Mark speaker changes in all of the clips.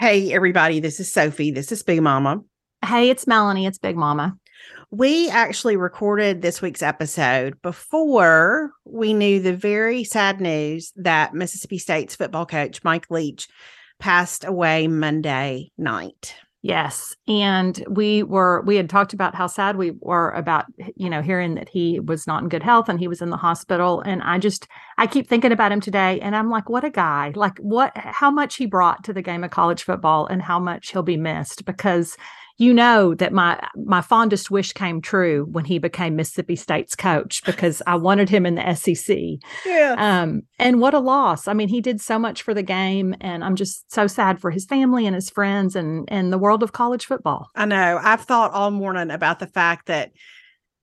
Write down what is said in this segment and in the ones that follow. Speaker 1: Hey, everybody, this is Sophie. This is Big Mama.
Speaker 2: Hey, it's Melanie. It's Big Mama.
Speaker 1: We actually recorded this week's episode before we knew the very sad news that Mississippi State's football coach, Mike Leach, passed away Monday night.
Speaker 2: Yes, and we were we had talked about how sad we were about you know hearing that he was not in good health and he was in the hospital and I just I keep thinking about him today and I'm like what a guy like what how much he brought to the game of college football and how much he'll be missed because you know that my my fondest wish came true when he became Mississippi State's coach because I wanted him in the SEC. Yeah. Um, and what a loss. I mean, he did so much for the game, and I'm just so sad for his family and his friends and and the world of college football.
Speaker 1: I know. I've thought all morning about the fact that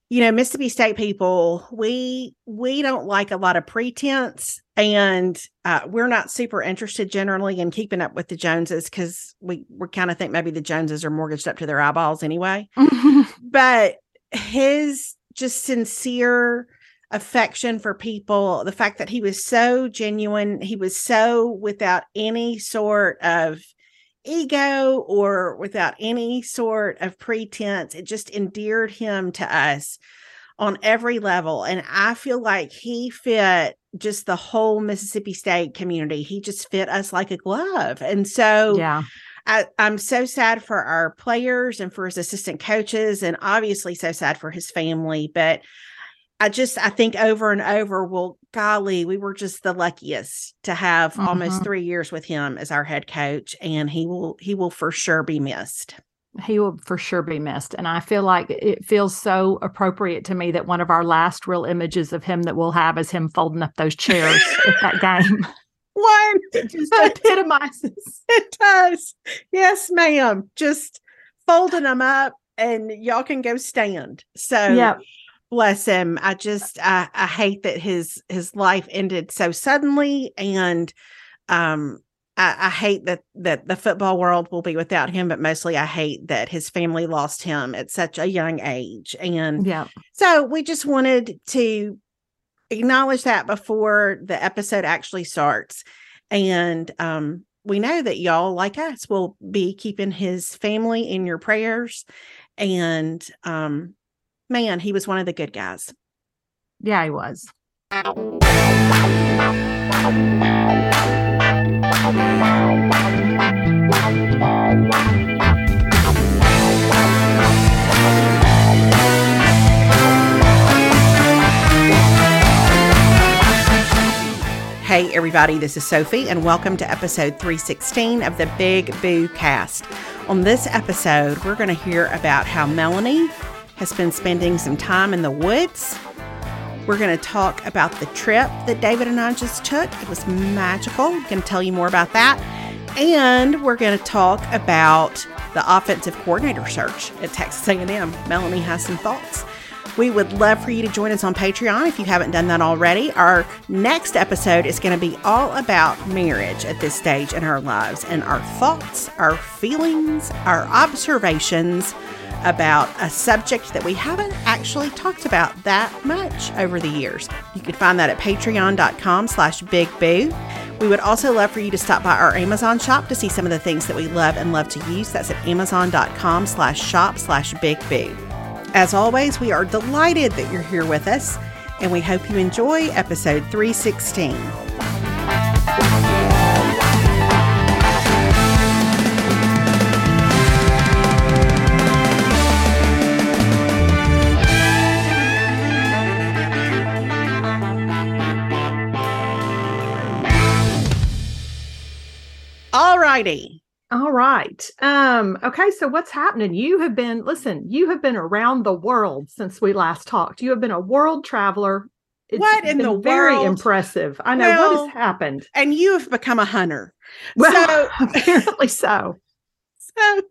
Speaker 1: you know mississippi state people we we don't like a lot of pretense and uh, we're not super interested generally in keeping up with the joneses because we we kind of think maybe the joneses are mortgaged up to their eyeballs anyway but his just sincere affection for people the fact that he was so genuine he was so without any sort of ego or without any sort of pretense. It just endeared him to us on every level. And I feel like he fit just the whole Mississippi State community. He just fit us like a glove. And so, yeah. I, am so sad for our players and for his assistant coaches, and obviously so sad for his family. But I just I think over and over, well, golly, we were just the luckiest to have mm-hmm. almost three years with him as our head coach, and he will he will for sure be missed.
Speaker 2: He will for sure be missed, and I feel like it feels so appropriate to me that one of our last real images of him that we'll have is him folding up those chairs at that game.
Speaker 1: One, it just epitomizes. It does. Yes, ma'am. Just folding them up, and y'all can go stand. So, yeah bless him i just I, I hate that his his life ended so suddenly and um I, I, hate that that the football world will be without him, but mostly I hate that his family lost him at such a young age. And yeah, so we just wanted to acknowledge that before the episode actually starts. And um, we know that y'all, like us, will be keeping his family in your prayers. And um, man, he was one of the good guys.
Speaker 2: Yeah, he was.
Speaker 1: Hey, everybody, this is Sophie, and welcome to episode 316 of the Big Boo Cast. On this episode, we're going to hear about how Melanie has been spending some time in the woods. We're going to talk about the trip that David and I just took. It was magical. I'm going to tell you more about that. And we're going to talk about the offensive coordinator search at Texas A&M. Melanie has some thoughts. We would love for you to join us on Patreon if you haven't done that already. Our next episode is going to be all about marriage at this stage in our lives and our thoughts, our feelings, our observations about a subject that we haven't actually talked about that much over the years. You can find that at patreon.com slash bigboo. We would also love for you to stop by our Amazon shop to see some of the things that we love and love to use. That's at amazon.com slash shop slash bigboo. As always, we are delighted that you're here with us, and we hope you enjoy episode 316. Friday.
Speaker 2: All right. Um, okay, so what's happening? You have been, listen, you have been around the world since we last talked. You have been a world traveler.
Speaker 1: It's what in the
Speaker 2: very
Speaker 1: world?
Speaker 2: impressive. I know well, what has happened.
Speaker 1: And you have become a hunter.
Speaker 2: Well, so apparently so. So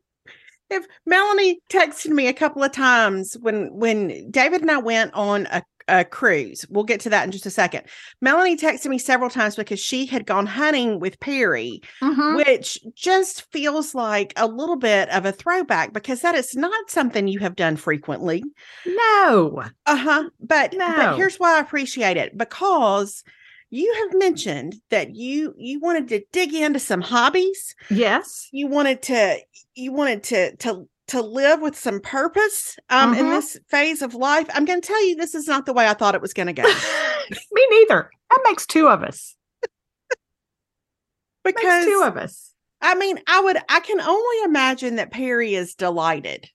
Speaker 1: if Melanie texted me a couple of times when when David and I went on a uh, cruise. We'll get to that in just a second. Melanie texted me several times because she had gone hunting with Perry, mm-hmm. which just feels like a little bit of a throwback because that is not something you have done frequently.
Speaker 2: No.
Speaker 1: Uh huh. But, no. but here's why I appreciate it because you have mentioned that you you wanted to dig into some hobbies
Speaker 2: yes
Speaker 1: you wanted to you wanted to to to live with some purpose um, mm-hmm. in this phase of life. I'm going to tell you, this is not the way I thought it was going to go.
Speaker 2: Me neither. That makes two of us.
Speaker 1: because makes two of us. I mean, I would, I can only imagine that Perry is delighted.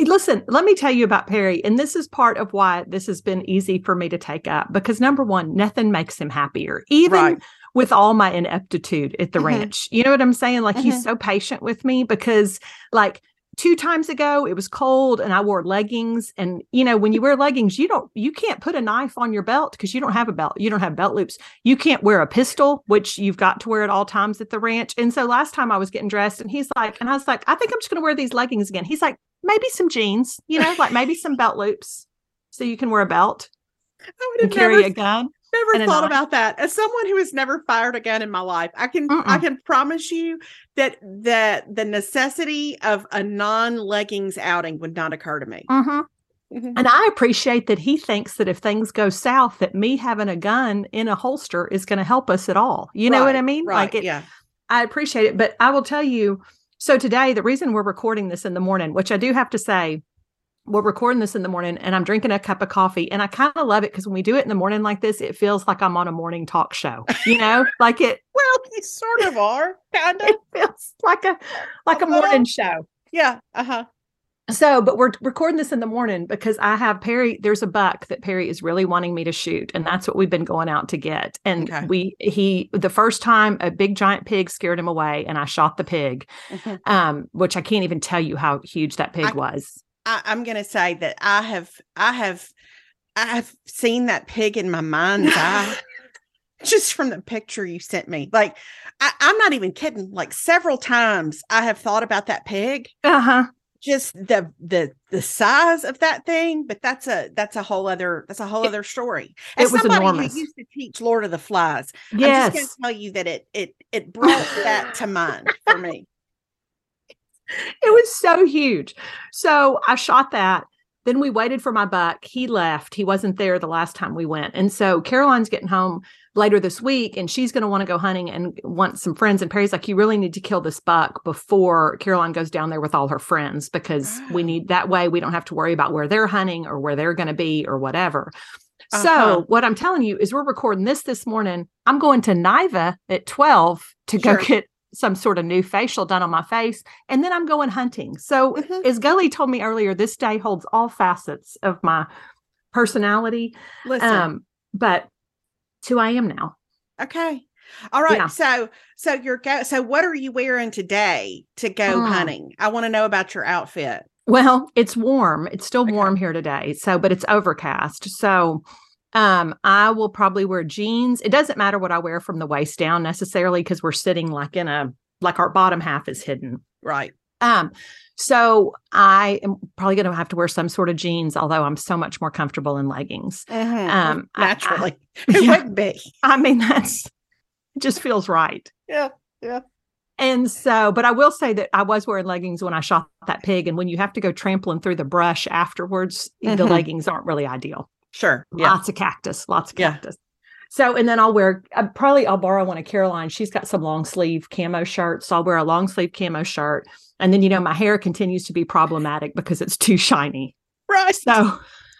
Speaker 2: Listen, let me tell you about Perry. And this is part of why this has been easy for me to take up because number one, nothing makes him happier. Even right. with all my ineptitude at the mm-hmm. ranch. You know what I'm saying? Like mm-hmm. he's so patient with me because like two times ago it was cold and i wore leggings and you know when you wear leggings you don't you can't put a knife on your belt because you don't have a belt you don't have belt loops you can't wear a pistol which you've got to wear at all times at the ranch and so last time i was getting dressed and he's like and i was like i think i'm just going to wear these leggings again he's like maybe some jeans you know like maybe some belt loops so you can wear a belt I would have carry never, a gun.
Speaker 1: Never
Speaker 2: and
Speaker 1: thought about that. As someone who has never fired a gun in my life, I can Mm-mm. I can promise you that that the necessity of a non leggings outing would not occur to me.
Speaker 2: Mm-hmm. Mm-hmm. And I appreciate that he thinks that if things go south, that me having a gun in a holster is going to help us at all. You right, know what I mean? Right, like it, yeah. I appreciate it, but I will tell you. So today, the reason we're recording this in the morning, which I do have to say, we're recording this in the morning and I'm drinking a cup of coffee. And I kind of love it because when we do it in the morning like this, it feels like I'm on a morning talk show, you know, like it.
Speaker 1: Well, you sort of are kind of. It
Speaker 2: feels like a, like a, a morning show.
Speaker 1: Yeah. Uh-huh.
Speaker 2: So, but we're recording this in the morning because I have Perry. There's a buck that Perry is really wanting me to shoot, and that's what we've been going out to get. And okay. we, he, the first time a big giant pig scared him away, and I shot the pig, mm-hmm. um, which I can't even tell you how huge that pig I, was.
Speaker 1: I, am going to say that I have, I have, I have seen that pig in my mind's eye. Just from the picture you sent me, like I, am not even kidding. Like several times, I have thought about that pig. Uh huh. Just the the the size of that thing, but that's a that's a whole other that's a whole it, other story. As it was somebody enormous. who used to teach Lord of the Flies, yes. I'm just going to tell you that it it it brought that to mind for me
Speaker 2: it was so huge. So I shot that. Then we waited for my buck. He left. He wasn't there the last time we went. And so Caroline's getting home later this week and she's going to want to go hunting and want some friends. And Perry's like, you really need to kill this buck before Caroline goes down there with all her friends because we ah. need that way we don't have to worry about where they're hunting or where they're going to be or whatever. Uh-huh. So what I'm telling you is we're recording this this morning. I'm going to Niva at 12 to sure. go get some sort of new facial done on my face and then i'm going hunting so mm-hmm. as gully told me earlier this day holds all facets of my personality Listen. um but who i am now
Speaker 1: okay all right yeah. so so you're go so what are you wearing today to go um, hunting i want to know about your outfit
Speaker 2: well it's warm it's still okay. warm here today so but it's overcast so um i will probably wear jeans it doesn't matter what i wear from the waist down necessarily because we're sitting like in a like our bottom half is hidden
Speaker 1: right um
Speaker 2: so i am probably going to have to wear some sort of jeans although i'm so much more comfortable in leggings
Speaker 1: uh-huh. um naturally I, I, be.
Speaker 2: I mean that's it just feels right
Speaker 1: yeah yeah
Speaker 2: and so, but I will say that I was wearing leggings when I shot that pig. And when you have to go trampling through the brush afterwards, mm-hmm. the uh-huh. leggings aren't really ideal.
Speaker 1: Sure.
Speaker 2: Yeah. Lots of cactus, lots of cactus. Yeah. So, and then I'll wear, uh, probably I'll borrow one of Caroline. She's got some long sleeve camo shirts. So I'll wear a long sleeve camo shirt. And then, you know, my hair continues to be problematic because it's too shiny.
Speaker 1: Right. So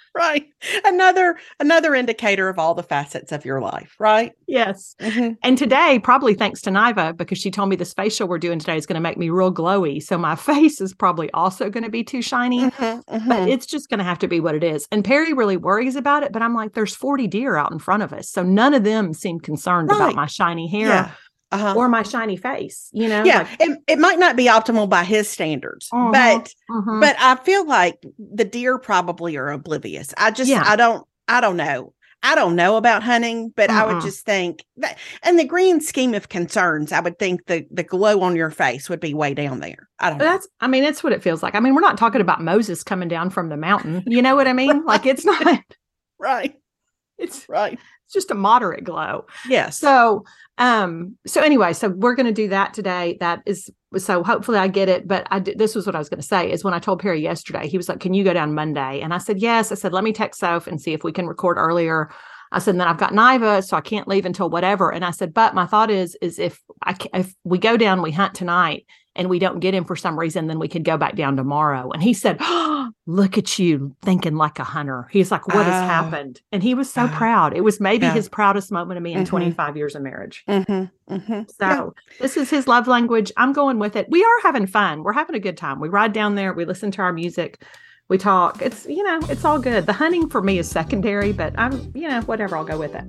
Speaker 1: right another another indicator of all the facets of your life right
Speaker 2: yes mm-hmm. and today probably thanks to niva because she told me this facial we're doing today is going to make me real glowy so my face is probably also going to be too shiny mm-hmm, mm-hmm. but it's just going to have to be what it is and perry really worries about it but i'm like there's 40 deer out in front of us so none of them seem concerned right. about my shiny hair yeah uh-huh. or my shiny face you know
Speaker 1: yeah like, it, it might not be optimal by his standards uh-huh, but uh-huh. but i feel like the deer probably are oblivious i just yeah. i don't i don't know I don't know about hunting, but uh I would uh-uh. just think that in the grand scheme of concerns, I would think the the glow on your face would be way down there. I don't
Speaker 2: That's know. I mean, that's what it feels like. I mean, we're not talking about Moses coming down from the mountain. You know what I mean? like it's not
Speaker 1: right.
Speaker 2: It's right just a moderate glow. Yeah. So, um, so anyway, so we're going to do that today. That is, so hopefully I get it. But I did, this was what I was going to say is when I told Perry yesterday, he was like, can you go down Monday? And I said, yes. I said, let me text Soph and see if we can record earlier. I said, and then I've got Niva, so I can't leave until whatever. And I said, but my thought is, is if I, if we go down, we hunt tonight and we don't get him for some reason, then we could go back down tomorrow. And he said, oh, Look at you thinking like a hunter. He's like, What has oh. happened? And he was so oh. proud. It was maybe yeah. his proudest moment of me in mm-hmm. 25 years of marriage. Mm-hmm, mm-hmm. So yeah. this is his love language. I'm going with it. We are having fun. We're having a good time. We ride down there, we listen to our music we talk. It's, you know, it's all good. The hunting for me is secondary, but I'm, you know, whatever, I'll go with it.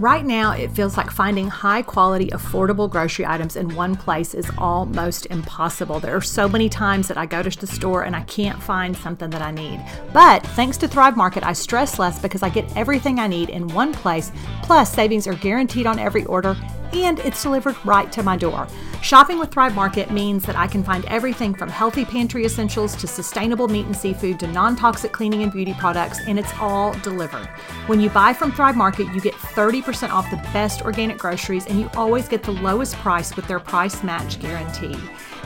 Speaker 2: Right now, it feels like finding high quality, affordable grocery items in one place is almost impossible. There are so many times that I go to the store and I can't find something that I need. But thanks to Thrive Market, I stress less because I get everything I need in one place. Plus, savings are guaranteed on every order and it's delivered right to my door. Shopping with Thrive Market means that I can find everything from healthy pantry essentials to sustainable meat and seafood to non toxic cleaning and beauty products, and it's all delivered. When you buy from Thrive Market, you get 30% off the best organic groceries, and you always get the lowest price with their price match guarantee.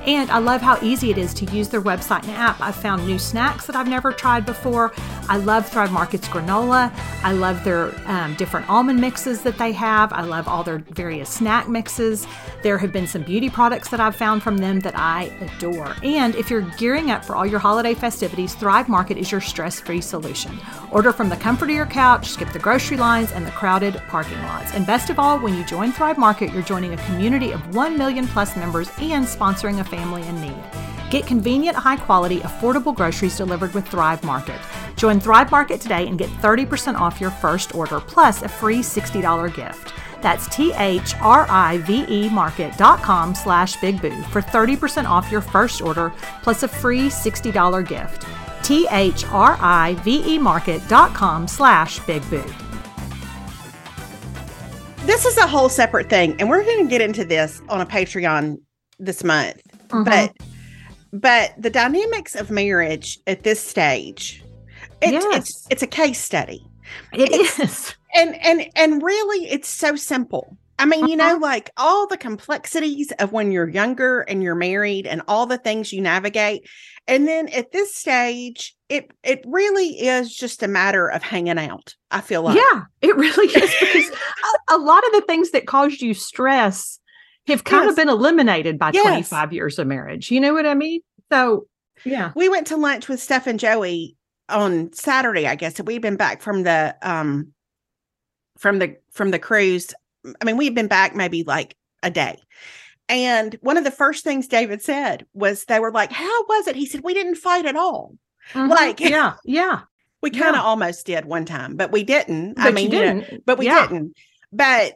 Speaker 2: And I love how easy it is to use their website and app. I have found new snacks that I've never tried before. I love Thrive Market's granola. I love their um, different almond mixes that they have. I love all their various snack mixes. There have been some beauty products that I've found from them that I adore. And if you're gearing up for all your holiday festivities, Thrive Market is your stress free solution. Order from the comfort of your couch, skip the grocery lines and the crowded parking lots. And best of all, when you join Thrive Market, you're joining a community of 1 million plus members and sponsoring a family in need. Get convenient, high quality, affordable groceries delivered with Thrive Market. Join Thrive Market today and get 30% off your first order plus a free $60 gift. That's T-H-R-I-V-E market.com slash Big Boo for 30% off your first order plus a free $60 gift. T-H-R-I-V-E market.com slash Big Boo.
Speaker 1: This is a whole separate thing, and we're going to get into this on a Patreon this month. Mm-hmm. But but the dynamics of marriage at this stage, it, yes. it's it's a case study.
Speaker 2: It it's, is.
Speaker 1: And and and really it's so simple. I mean, you know, mm-hmm. like all the complexities of when you're younger and you're married and all the things you navigate. And then at this stage, it it really is just a matter of hanging out. I feel like.
Speaker 2: Yeah, it really is because a, a, lot of the things that caused you stress have kind yes. of been eliminated by yes. 25 years of marriage. You know what I mean? So, yeah.
Speaker 1: We went to lunch with Steph and Joey on Saturday, I guess. We've been back from the um from the from the cruise. I mean, we've been back maybe like a day. And one of the first things David said was they were like, "How was it?" He said, "We didn't fight at all." Mm-hmm. Like,
Speaker 2: yeah, yeah.
Speaker 1: We kind of yeah. almost did one time, but we didn't. But I mean, didn't. You know, but we yeah. didn't. But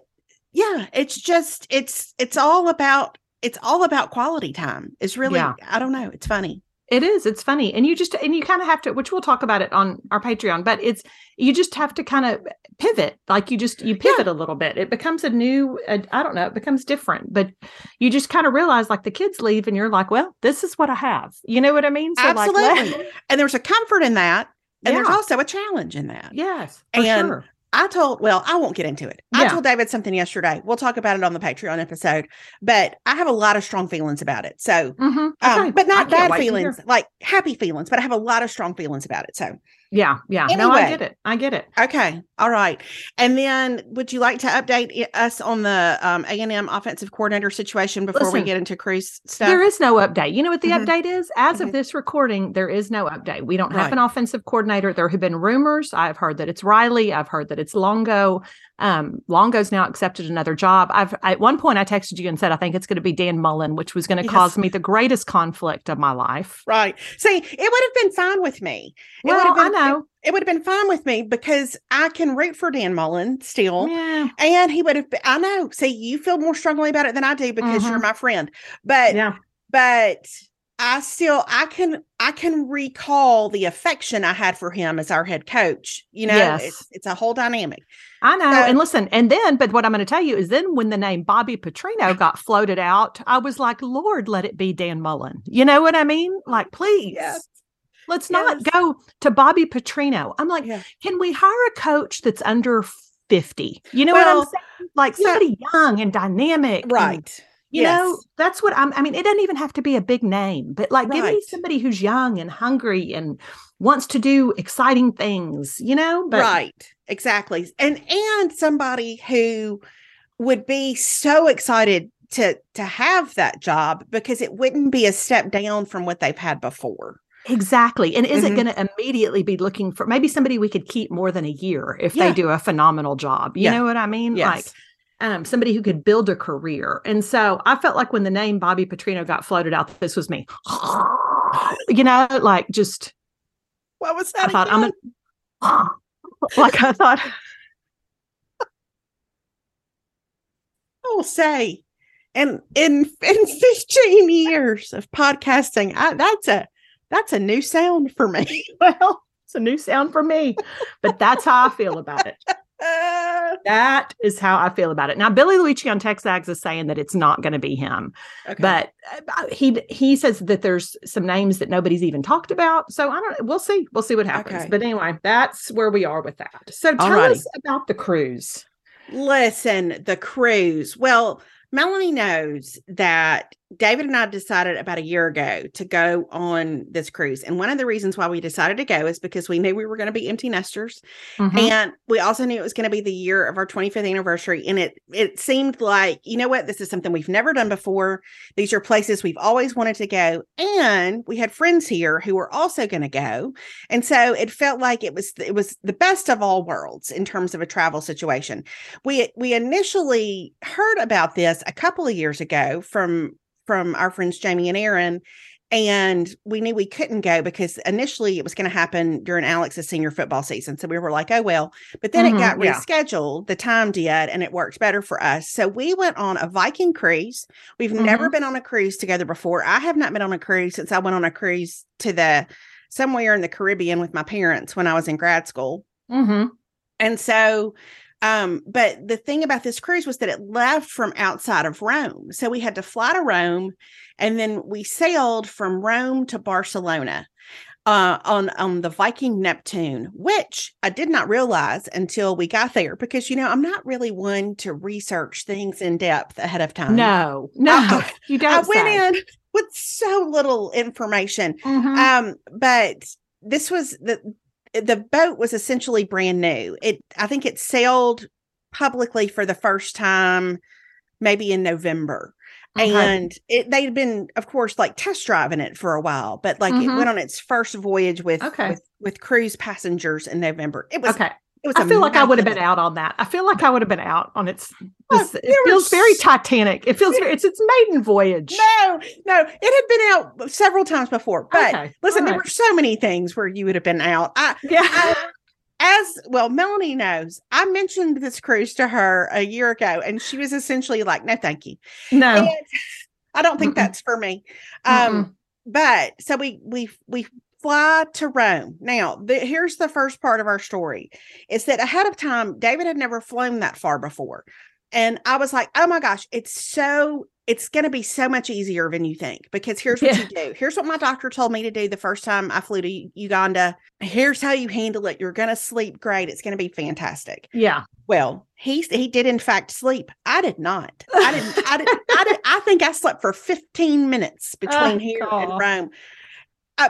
Speaker 1: yeah it's just it's it's all about it's all about quality time it's really yeah. i don't know it's funny
Speaker 2: it is it's funny and you just and you kind of have to which we'll talk about it on our patreon but it's you just have to kind of pivot like you just you pivot yeah. a little bit it becomes a new I don't know it becomes different but you just kind of realize like the kids leave and you're like well this is what i have you know what i mean
Speaker 1: so absolutely like, and there's a comfort in that and yeah. there's also a challenge in that
Speaker 2: yes
Speaker 1: and sure. I told, well, I won't get into it. Yeah. I told David something yesterday. We'll talk about it on the Patreon episode, but I have a lot of strong feelings about it. So, mm-hmm. um, but not bad feelings, like happy feelings, but I have a lot of strong feelings about it. So,
Speaker 2: yeah, yeah. Anyway, no, I get it. I get it.
Speaker 1: Okay. All right. And then would you like to update us on the um, A&M offensive coordinator situation before Listen, we get into cruise stuff?
Speaker 2: There is no update. You know what the mm-hmm. update is? As mm-hmm. of this recording, there is no update. We don't have right. an offensive coordinator. There have been rumors. I've heard that it's Riley. I've heard that it's Longo um, Longo's now accepted another job. I've at one point I texted you and said I think it's going to be Dan Mullen, which was going to yes. cause me the greatest conflict of my life.
Speaker 1: Right. See, it would have been fine with me. It well, been, I know it, it would have been fine with me because I can root for Dan Mullen still, yeah. and he would have. Been, I know. See, you feel more strongly about it than I do because mm-hmm. you're my friend, but yeah. but I still I can I can recall the affection I had for him as our head coach. You know, yes. it's, it's a whole dynamic.
Speaker 2: I know. So, and listen, and then but what I'm going to tell you is then when the name Bobby Petrino got floated out, I was like, "Lord, let it be Dan Mullen." You know what I mean? Like, please. Yes. Let's yes. not go to Bobby Petrino. I'm like, yeah. can we hire a coach that's under 50? You know well, what I'm saying? Like somebody yeah. young and dynamic. Right. And, you yes. know, that's what I'm. I mean, it doesn't even have to be a big name, but like, right. give me somebody who's young and hungry and wants to do exciting things. You know, but-
Speaker 1: right? Exactly, and and somebody who would be so excited to to have that job because it wouldn't be a step down from what they've had before.
Speaker 2: Exactly. And is mm-hmm. it going to immediately be looking for maybe somebody we could keep more than a year if yeah. they do a phenomenal job? You yeah. know what I mean? Yes. Like um, somebody who could build a career. And so I felt like when the name Bobby Petrino got floated out, this was me. you know, like just
Speaker 1: what was that? I thought again?
Speaker 2: I'm like I thought.
Speaker 1: I'll say, and in in 15 years of podcasting, I, that's a that's a new sound for me.
Speaker 2: well, it's a new sound for me, but that's how I feel about it. Uh, that is how I feel about it. Now, Billy Liucci on TexAgs is saying that it's not going to be him, okay. but uh, he he says that there's some names that nobody's even talked about. So I don't. We'll see. We'll see what happens. Okay. But anyway, that's where we are with that. So tell Alrighty. us about the cruise.
Speaker 1: Listen, the cruise. Well, Melanie knows that David and I decided about a year ago to go on this cruise. And one of the reasons why we decided to go is because we knew we were going to be empty nesters. Mm-hmm. And we also knew it was going to be the year of our 25th anniversary. And it it seemed like, you know what, this is something we've never done before. These are places we've always wanted to go. And we had friends here who were also going to go. And so it felt like it was it was the best of all worlds in terms of a travel situation. We we initially heard about this a couple of years ago from from our friends Jamie and Aaron. And we knew we couldn't go because initially it was going to happen during Alex's senior football season. So we were like, oh, well. But then mm-hmm, it got yeah. rescheduled, the time did, and it worked better for us. So we went on a Viking cruise. We've mm-hmm. never been on a cruise together before. I have not been on a cruise since I went on a cruise to the somewhere in the Caribbean with my parents when I was in grad school. Mm-hmm. And so um, but the thing about this cruise was that it left from outside of Rome. So we had to fly to Rome and then we sailed from Rome to Barcelona. Uh, on on the Viking Neptune, which I did not realize until we got there, because you know I'm not really one to research things in depth ahead of time.
Speaker 2: No, no, I,
Speaker 1: you don't. I went in with so little information, mm-hmm. um, but this was the the boat was essentially brand new. It I think it sailed publicly for the first time maybe in November. And it, they'd been, of course, like test driving it for a while, but like it mm-hmm. went on its first voyage with, okay. with, with cruise passengers in November.
Speaker 2: It was okay. It was I feel like I would have been out on that. I feel like I would have been out on its. Well, it feels was, very Titanic. It feels very, it's its maiden voyage.
Speaker 1: No, no, it had been out several times before. But okay. listen, right. there were so many things where you would have been out. I, yeah. I, as well, Melanie knows, I mentioned this cruise to her a year ago, and she was essentially like, "No, thank you." No, and I don't think Mm-mm. that's for me. Um, Mm-mm. but so we we we fly to Rome. Now, the, here's the first part of our story is that ahead of time, David had never flown that far before. And I was like, oh my gosh, it's so, it's going to be so much easier than you think. Because here's what yeah. you do. Here's what my doctor told me to do the first time I flew to Uganda. Here's how you handle it. You're going to sleep great. It's going to be fantastic.
Speaker 2: Yeah.
Speaker 1: Well, he he did in fact sleep. I did not. I didn't. I did. I did. I think I slept for 15 minutes oh, between oh, here God. and Rome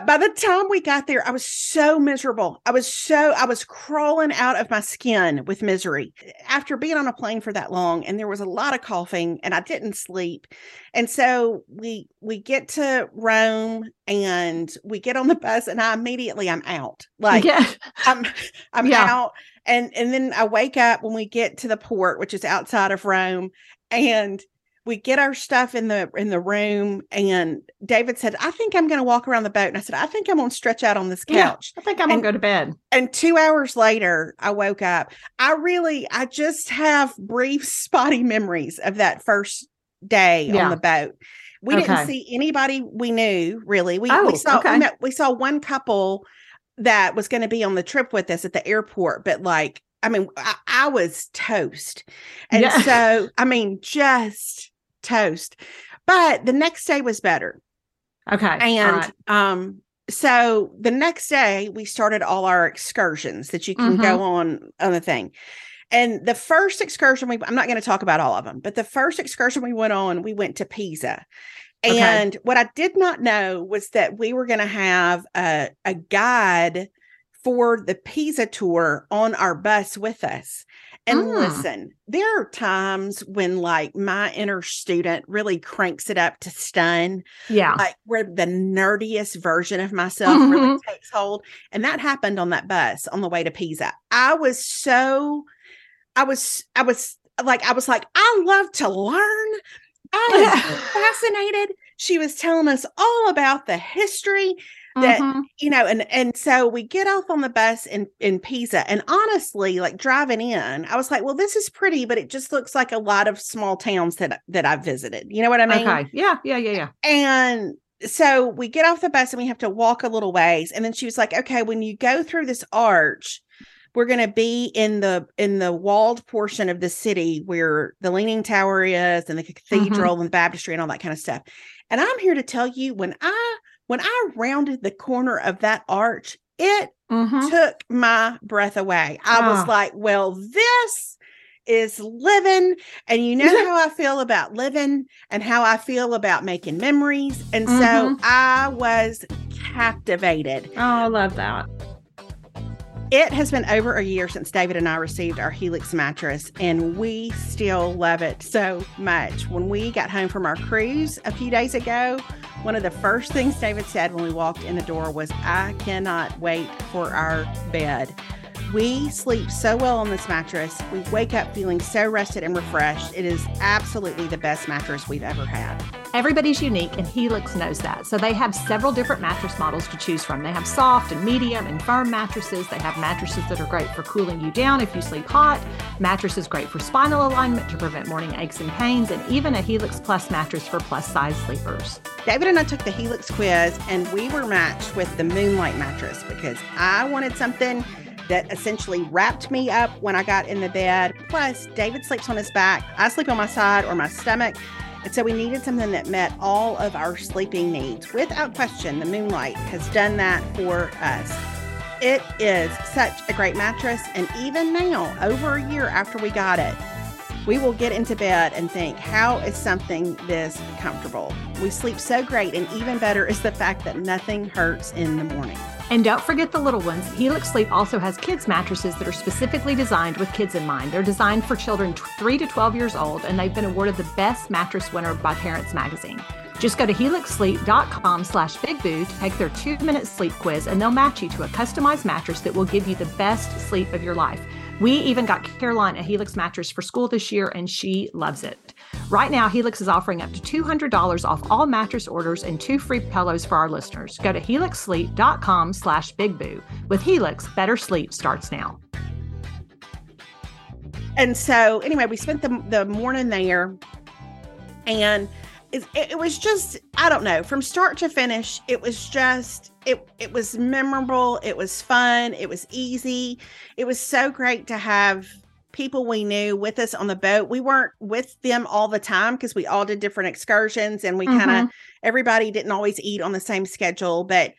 Speaker 1: by the time we got there, I was so miserable. I was so, I was crawling out of my skin with misery after being on a plane for that long. And there was a lot of coughing and I didn't sleep. And so we, we get to Rome and we get on the bus and I immediately, I'm out. Like yeah. I'm, I'm yeah. out. And, and then I wake up when we get to the port, which is outside of Rome and we get our stuff in the in the room and david said i think i'm going to walk around the boat and i said i think i'm going to stretch out on this couch yeah,
Speaker 2: i think i'm going to go to bed
Speaker 1: and two hours later i woke up i really i just have brief spotty memories of that first day yeah. on the boat we okay. didn't see anybody we knew really we, oh, we saw okay. we, met, we saw one couple that was going to be on the trip with us at the airport but like I mean, I, I, was toast. And yeah. so, I mean, just toast. But the next day was better. Okay. And right. um, so the next day we started all our excursions that you can mm-hmm. go on on the thing. And the first excursion we I'm not going to talk about all of them, but the first excursion we went on, we went to Pisa. Okay. And what I did not know was that we were going to have a, a guide for the Pisa tour on our bus with us. And ah. listen, there are times when like my inner student really cranks it up to stun. Yeah. Like where the nerdiest version of myself mm-hmm. really takes hold. And that happened on that bus on the way to Pisa. I was so I was I was like I was like, I love to learn. I was fascinated. She was telling us all about the history that mm-hmm. you know and and so we get off on the bus in in pisa and honestly like driving in i was like well this is pretty but it just looks like a lot of small towns that that i've visited you know what i mean okay
Speaker 2: yeah yeah yeah yeah
Speaker 1: and so we get off the bus and we have to walk a little ways and then she was like okay when you go through this arch we're going to be in the in the walled portion of the city where the leaning tower is and the mm-hmm. cathedral mm-hmm. and the baptistry and all that kind of stuff and i'm here to tell you when i when I rounded the corner of that arch, it mm-hmm. took my breath away. I ah. was like, well, this is living. And you know how I feel about living and how I feel about making memories. And mm-hmm. so I was captivated.
Speaker 2: Oh, I love that.
Speaker 1: It has been over a year since David and I received our Helix mattress, and we still love it so much. When we got home from our cruise a few days ago, one of the first things David said when we walked in the door was, I cannot wait for our bed. We sleep so well on this mattress. We wake up feeling so rested and refreshed. It is absolutely the best mattress we've ever had.
Speaker 2: Everybody's unique, and Helix knows that. So they have several different mattress models to choose from. They have soft and medium and firm mattresses. They have mattresses that are great for cooling you down if you sleep hot, mattresses great for spinal alignment to prevent morning aches and pains, and even a Helix Plus mattress for plus size sleepers.
Speaker 1: David and I took the Helix quiz, and we were matched with the Moonlight mattress because I wanted something that essentially wrapped me up when I got in the bed. Plus, David sleeps on his back, I sleep on my side or my stomach. And so we needed something that met all of our sleeping needs. Without question, the Moonlight has done that for us. It is such a great mattress, and even now, over a year after we got it, we will get into bed and think, how is something this comfortable? We sleep so great, and even better is the fact that nothing hurts in the morning.
Speaker 2: And don't forget the little ones. Helix Sleep also has kids' mattresses that are specifically designed with kids in mind. They're designed for children 3 to 12 years old, and they've been awarded the Best Mattress Winner by Parents Magazine. Just go to helixsleep.com slash bigboo to take their two-minute sleep quiz, and they'll match you to a customized mattress that will give you the best sleep of your life. We even got Caroline a Helix mattress for school this year, and she loves it. Right now, Helix is offering up to $200 off all mattress orders and two free pillows for our listeners. Go to helixsleep.com slash bigboo. With Helix, better sleep starts now.
Speaker 1: And so, anyway, we spent the, the morning there and it, it was just, I don't know, from start to finish, it was just, it, it was memorable. It was fun. It was easy. It was so great to have people we knew with us on the boat. We weren't with them all the time because we all did different excursions and we mm-hmm. kind of everybody didn't always eat on the same schedule, but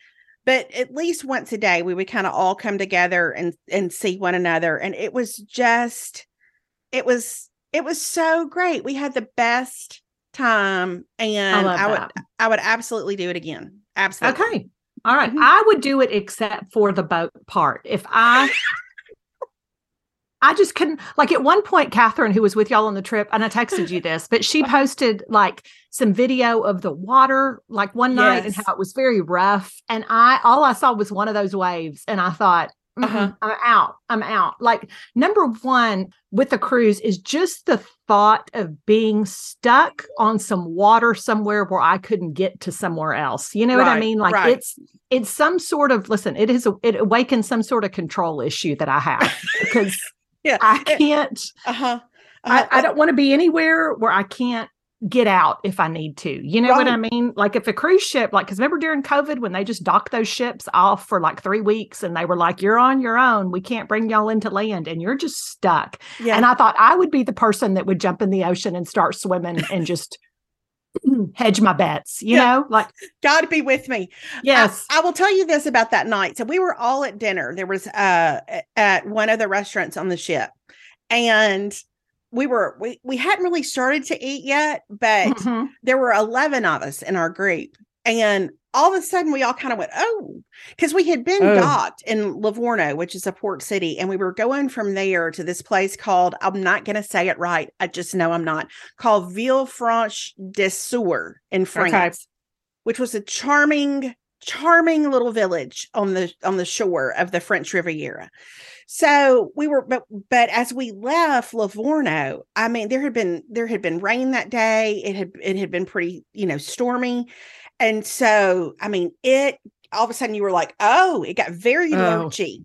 Speaker 1: but at least once a day we would kind of all come together and and see one another and it was just it was it was so great. We had the best time and I, I would that. I would absolutely do it again. Absolutely.
Speaker 2: Okay. All right. mm-hmm. I would do it except for the boat part. If I I just couldn't like at one point, Catherine, who was with y'all on the trip, and I texted you this, but she posted like some video of the water like one night yes. and how it was very rough. And I all I saw was one of those waves. And I thought, mm-hmm, uh-huh. I'm out. I'm out. Like number one with the cruise is just the thought of being stuck on some water somewhere where I couldn't get to somewhere else. You know right, what I mean? Like right. it's it's some sort of listen, it is a, it awakens some sort of control issue that I have because yeah. I eh, can't. Uh huh. Uh-huh. I, uh-huh, I, eh don't want to be anywhere where I can't get out if I need to. You know right. what I mean? Like if a cruise ship, like because remember during COVID when they just docked those ships off for like three weeks and they were like, "You're on your own. We can't bring y'all into land, and you're just stuck." Yeah. And I thought I would be the person that would jump in the ocean and start swimming and just hedge my bets, you yeah. know,
Speaker 1: like God be with me. Yes. I, I, will tell you this about that night. So we were all at dinner. There was uh at one of the restaurants on the ship. And we were we we hadn't really started to eat yet, but mm-hmm. there were 11 of us in our group and all of a sudden, we all kind of went, oh, because we had been oh. docked in Livorno, which is a port city. And we were going from there to this place called, I'm not going to say it right. I just know I'm not, called Villefranche de Sours in France, okay. which was a charming charming little village on the on the shore of the French Riviera. So we were but but as we left Livorno, I mean there had been there had been rain that day. It had it had been pretty, you know, stormy. And so, I mean, it all of a sudden you were like, oh, it got very oh. lurchy.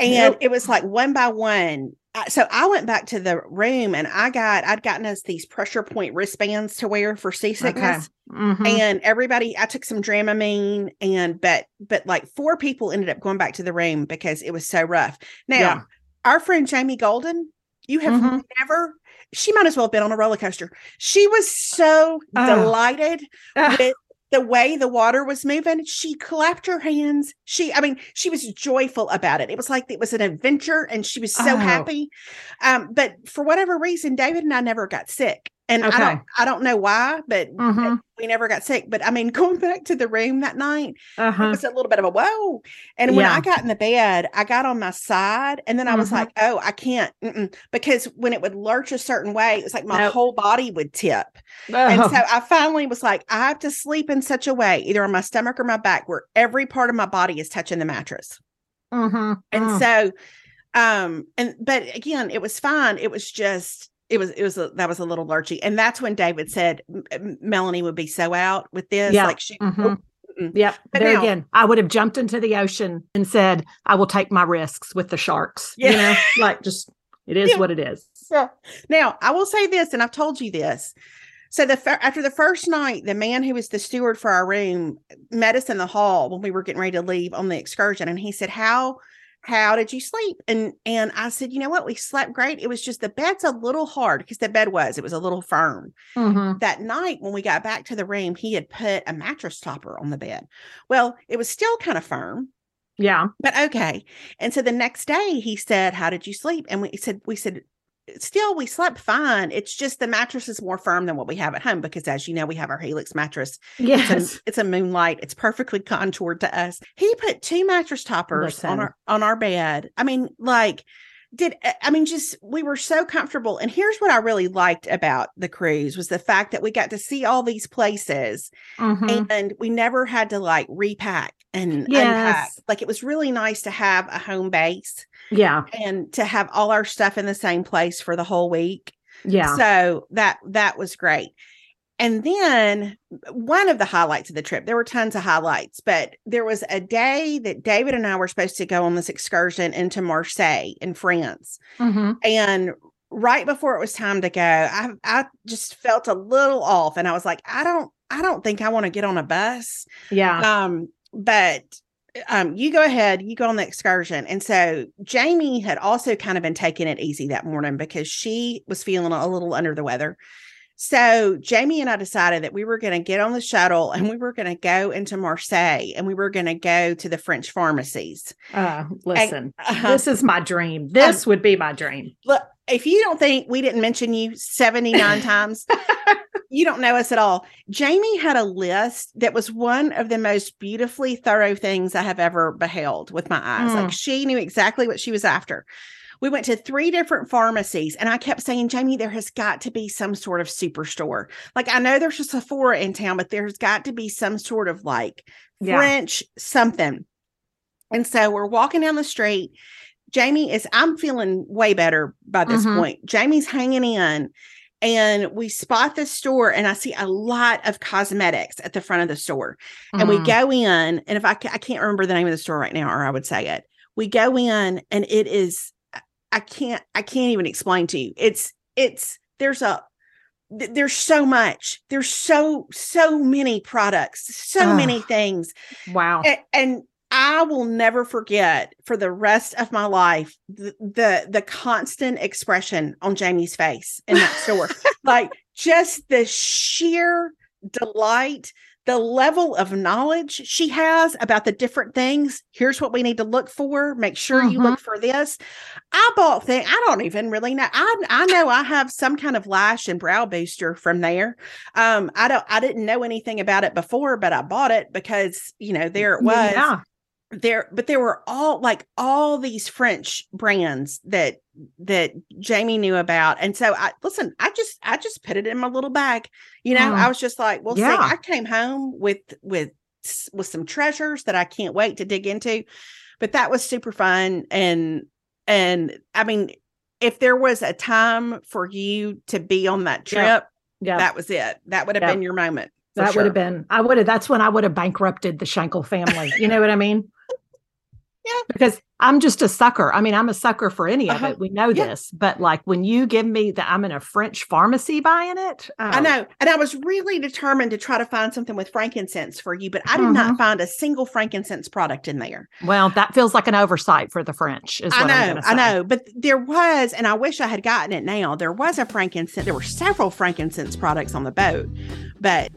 Speaker 1: And yep. it was like one by one. So I went back to the room and I got, I'd gotten us these pressure point wristbands to wear for seasickness. Okay. Mm-hmm. And everybody, I took some Dramamine and, but, but like four people ended up going back to the room because it was so rough. Now, yeah. our friend Jamie Golden, you have mm-hmm. never she might as well have been on a roller coaster. She was so uh, delighted uh, with the way the water was moving, she clapped her hands. She, I mean, she was joyful about it. It was like it was an adventure and she was so oh. happy. Um, but for whatever reason, David and I never got sick. And okay. I don't I don't know why, but mm-hmm. we never got sick. But I mean, going back to the room that night, uh-huh. it was a little bit of a whoa. And when I got in the bed, I got on my side, and then I was mm-hmm. like, oh, I can't, Mm-mm. because when it would lurch a certain way, it was like my nope. whole body would tip. Oh. And so oh. I finally was like, I have to sleep in such a way, either on my stomach or my back, where every part of my body is touching the mattress. Mm-hmm. And mm. so, um, and but again, it was fine. It was just it was it was a, that was a little lurchy and that's when david said melanie would be so out with this yeah. like she mm-hmm.
Speaker 2: Oh, yep but there now, again i would have jumped into the ocean and said i will take my risks with the sharks yeah. you know like just it is yeah. what it is yeah.
Speaker 1: now i will say this and i've told you this so the after the first night, the man who was the steward for our room met us in the hall when we were getting ready to leave on the excursion, and he said, "How how did you sleep and and i said you know what we slept great it was just the bed's a little hard because the bed was it was a little firm mm-hmm. that night when we got back to the room he had put a mattress topper on the bed well it was still kind of firm
Speaker 2: yeah
Speaker 1: but okay and so the next day he said how did you sleep and we said we said still we slept fine. It's just the mattress is more firm than what we have at home because, as you know, we have our Helix mattress. Yes, it's a, it's a moonlight. It's perfectly contoured to us. He put two mattress toppers Listen. on our on our bed. I mean, like did eh, i mean just we were so comfortable and here's what i really liked about the cruise was the fact that we got to see all these places mm-hmm. and we never had to like repack and yes. Unpack. Like it was really nice to have a home base.
Speaker 2: Yeah.
Speaker 1: And to have all our stuff in the same place for the whole week. Yeah. So that that was great. And then one of the highlights of the trip, there were tons of highlights, but there was a day that David and I were supposed to go on this excursion into Marseille in France. Mm-hmm. And right before it was time to go, I I just felt a little off and I was like, I don't I don't think I want to get on a bus. Yeah. Um but um, you go ahead, you go on the excursion. And so Jamie had also kind of been taking it easy that morning because she was feeling a little under the weather. So Jamie and I decided that we were going to get on the shuttle and we were going to go into Marseille and we were going to go to the French pharmacies.
Speaker 2: Uh, listen, and, uh, uh-huh. this is my dream. This um, would be my dream.
Speaker 1: Look, if you don't think we didn't mention you 79 times, you don't know us at all. Jamie had a list that was one of the most beautifully thorough things I have ever beheld with my eyes. Mm. Like hmm. she knew exactly what she was after. We went to three different pharmacies, and I kept saying, Jamie, there has got to be some sort of superstore. Like, I know there's a Sephora in town, but there's got to be some sort of like yeah. French something. And so we're walking down the street, Jamie is, I'm feeling way better by this mm-hmm. point. Jamie's hanging in and we spot the store and i see a lot of cosmetics at the front of the store mm-hmm. and we mm. go in and if I, I can't remember the name of the store right now or i would say it we go in and it is i can't i can't even explain to you it's it's there's a there's so much there's so so many products so Ugh. many things
Speaker 2: wow
Speaker 1: and, and I will never forget for the rest of my life the the, the constant expression on Jamie's face in that store. like just the sheer delight, the level of knowledge she has about the different things. Here's what we need to look for. Make sure you mm-hmm. look for this. I bought thing. I don't even really know. I I know I have some kind of lash and brow booster from there. Um, I don't. I didn't know anything about it before, but I bought it because you know there it was. Yeah there but there were all like all these french brands that that jamie knew about and so i listen i just i just put it in my little bag you know oh. i was just like well yeah. see i came home with with with some treasures that i can't wait to dig into but that was super fun and and i mean if there was a time for you to be on that trip yeah. that was it that would have been your moment
Speaker 2: that sure. would have been i would have that's when i would have bankrupted the Shankle family you know what i mean yeah. Because I'm just a sucker. I mean, I'm a sucker for any uh-huh. of it. We know yeah. this, but like when you give me that, I'm in a French pharmacy buying it.
Speaker 1: Um, I oh. know. And I was really determined to try to find something with frankincense for you, but I did uh-huh. not mm-hmm. find a single frankincense product in there.
Speaker 2: Well, that feels like an oversight for the French. Is I
Speaker 1: know. I know. But there was, and I wish I had gotten it now. There was a frankincense. There were several frankincense products on the boat, but.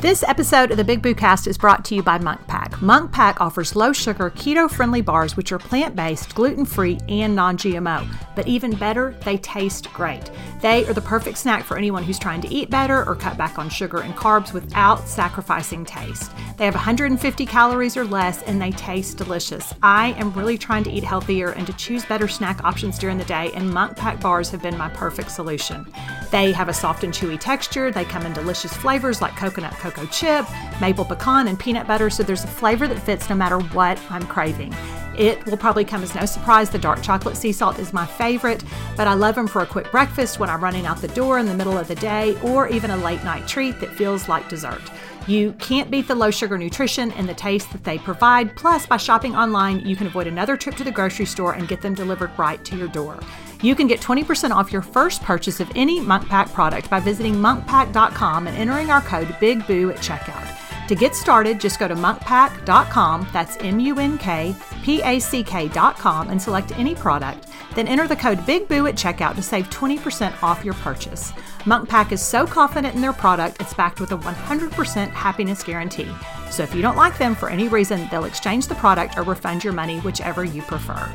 Speaker 3: This episode of the Big Boo Cast is brought to you by Munk Munk Pack offers low sugar, keto friendly bars which are plant based, gluten free, and non GMO. But even better, they taste great. They are the perfect snack for anyone who's trying to eat better or cut back on sugar and carbs without sacrificing taste. They have 150 calories or less and they taste delicious. I am really trying to eat healthier and to choose better snack options during the day, and Munk Pack bars have been my perfect solution. They have a soft and chewy texture. They come in delicious flavors like coconut cocoa chip, maple pecan, and peanut butter, so there's a flavor that fits no matter what I'm craving. It will probably come as no surprise the dark chocolate sea salt is my favorite favorite, but I love them for a quick breakfast when I'm running out the door in the middle of the day, or even a late night treat that feels like dessert. You can't beat the low sugar nutrition and the taste that they provide. Plus, by shopping online, you can avoid another trip to the grocery store and get them delivered right to your door. You can get 20% off your first purchase of any Munk Pack product by visiting munkpack.com and entering our code BIGBOO at checkout. To get started, just go to munkpack.com, that's M U N K P A C K.com, and select any product. Then enter the code BIGBOO at checkout to save 20% off your purchase. Munk Pack is so confident in their product, it's backed with a 100% happiness guarantee. So if you don't like them for any reason, they'll exchange the product or refund your money, whichever you prefer.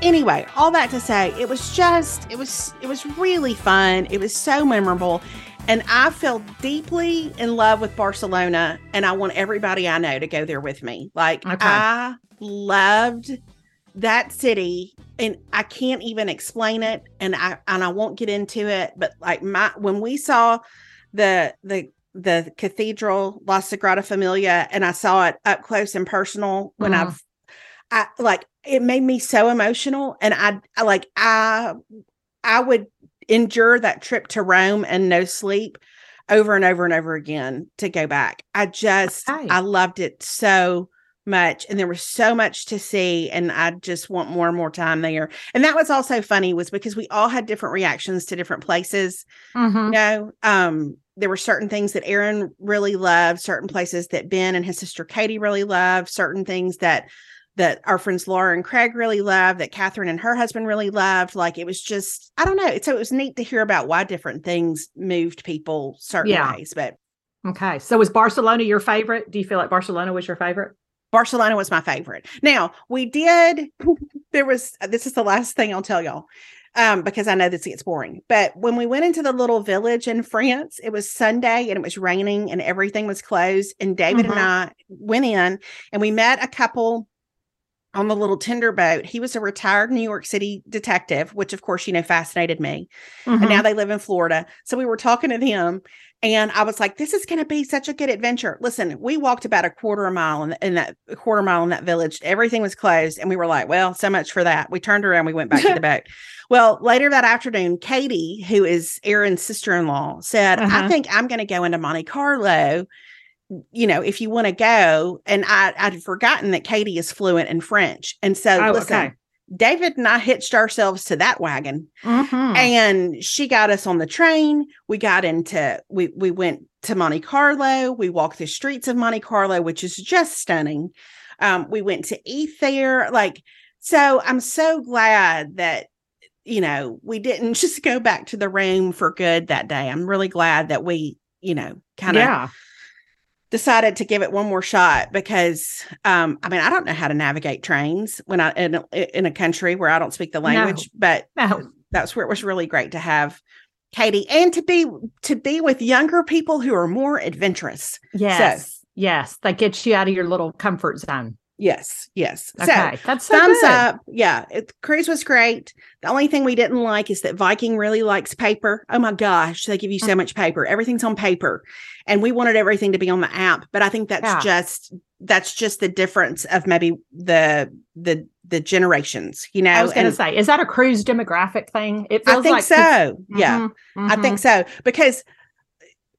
Speaker 1: Anyway, all that to say, it was just it was it was really fun. It was so memorable. And I fell deeply in love with Barcelona, and I want everybody I know to go there with me. Like okay. I loved that city and I can't even explain it and I and I won't get into it but like my when we saw the the the cathedral La Sagrada Familia and I saw it up close and personal when mm. Uh-huh. I've I like it made me so emotional and I, I like I I would endure that trip to Rome and no sleep over and over and over again to go back. I just okay. I loved it so much and there was so much to see and i just want more and more time there and that was also funny was because we all had different reactions to different places mm-hmm. you know um there were certain things that aaron really loved certain places that ben and his sister katie really loved certain things that that our friends laura and craig really loved that catherine and her husband really loved like it was just i don't know so it was neat to hear about why different things moved people certain yeah. ways but
Speaker 2: okay so was barcelona your favorite do you feel like barcelona was your favorite
Speaker 1: Barcelona was my favorite. Now we did. There was uh, this is the last thing I'll tell y'all um, because I know this gets boring. But when we went into the little village in France, it was Sunday and it was raining and everything was closed. And David mm-hmm. and I went in and we met a couple on the little tender boat. He was a retired New York City detective, which of course, you know, fascinated me. Mm-hmm. And now mm-hmm. they live in Florida. So we were talking to him and I was like, this is going to be such a good adventure. Listen, we walked about a quarter mile in, in that quarter mile in that village. Everything was closed. And we were like, well, so much for that. We turned around, we went back to the boat. Well, later that afternoon, Katie, who is Aaron's sister in law, said, uh-huh. I mm-hmm. think I'm going to go into Monte Carlo you know, if you want to go, and I, I'd forgotten that Katie is fluent in French. And so, oh, listen, okay. David and I hitched ourselves to that wagon, mm-hmm. and she got us on the train. We got into we we went to Monte Carlo. We walked the streets of Monte Carlo, which is just stunning. Um, we went to eat there, like so. I'm so glad that you know we didn't just go back to the room for good that day. I'm really glad that we you know kind of yeah decided to give it one more shot because um, I mean I don't know how to navigate trains when I in in a country where I don't speak the language, no. but no. that's where it was really great to have Katie and to be to be with younger people who are more adventurous.
Speaker 2: Yes. So, yes, that gets you out of your little comfort zone.
Speaker 1: Yes, yes. Okay, so, that's so thumbs good. up. Yeah, it, cruise was great. The only thing we didn't like is that Viking really likes paper. Oh my gosh, they give you so mm. much paper. Everything's on paper, and we wanted everything to be on the app. But I think that's yeah. just that's just the difference of maybe the the the generations. You know, I
Speaker 2: was going to say, is that a cruise demographic thing?
Speaker 1: It feels I think like so. Mm-hmm, yeah, mm-hmm. I think mm-hmm. so because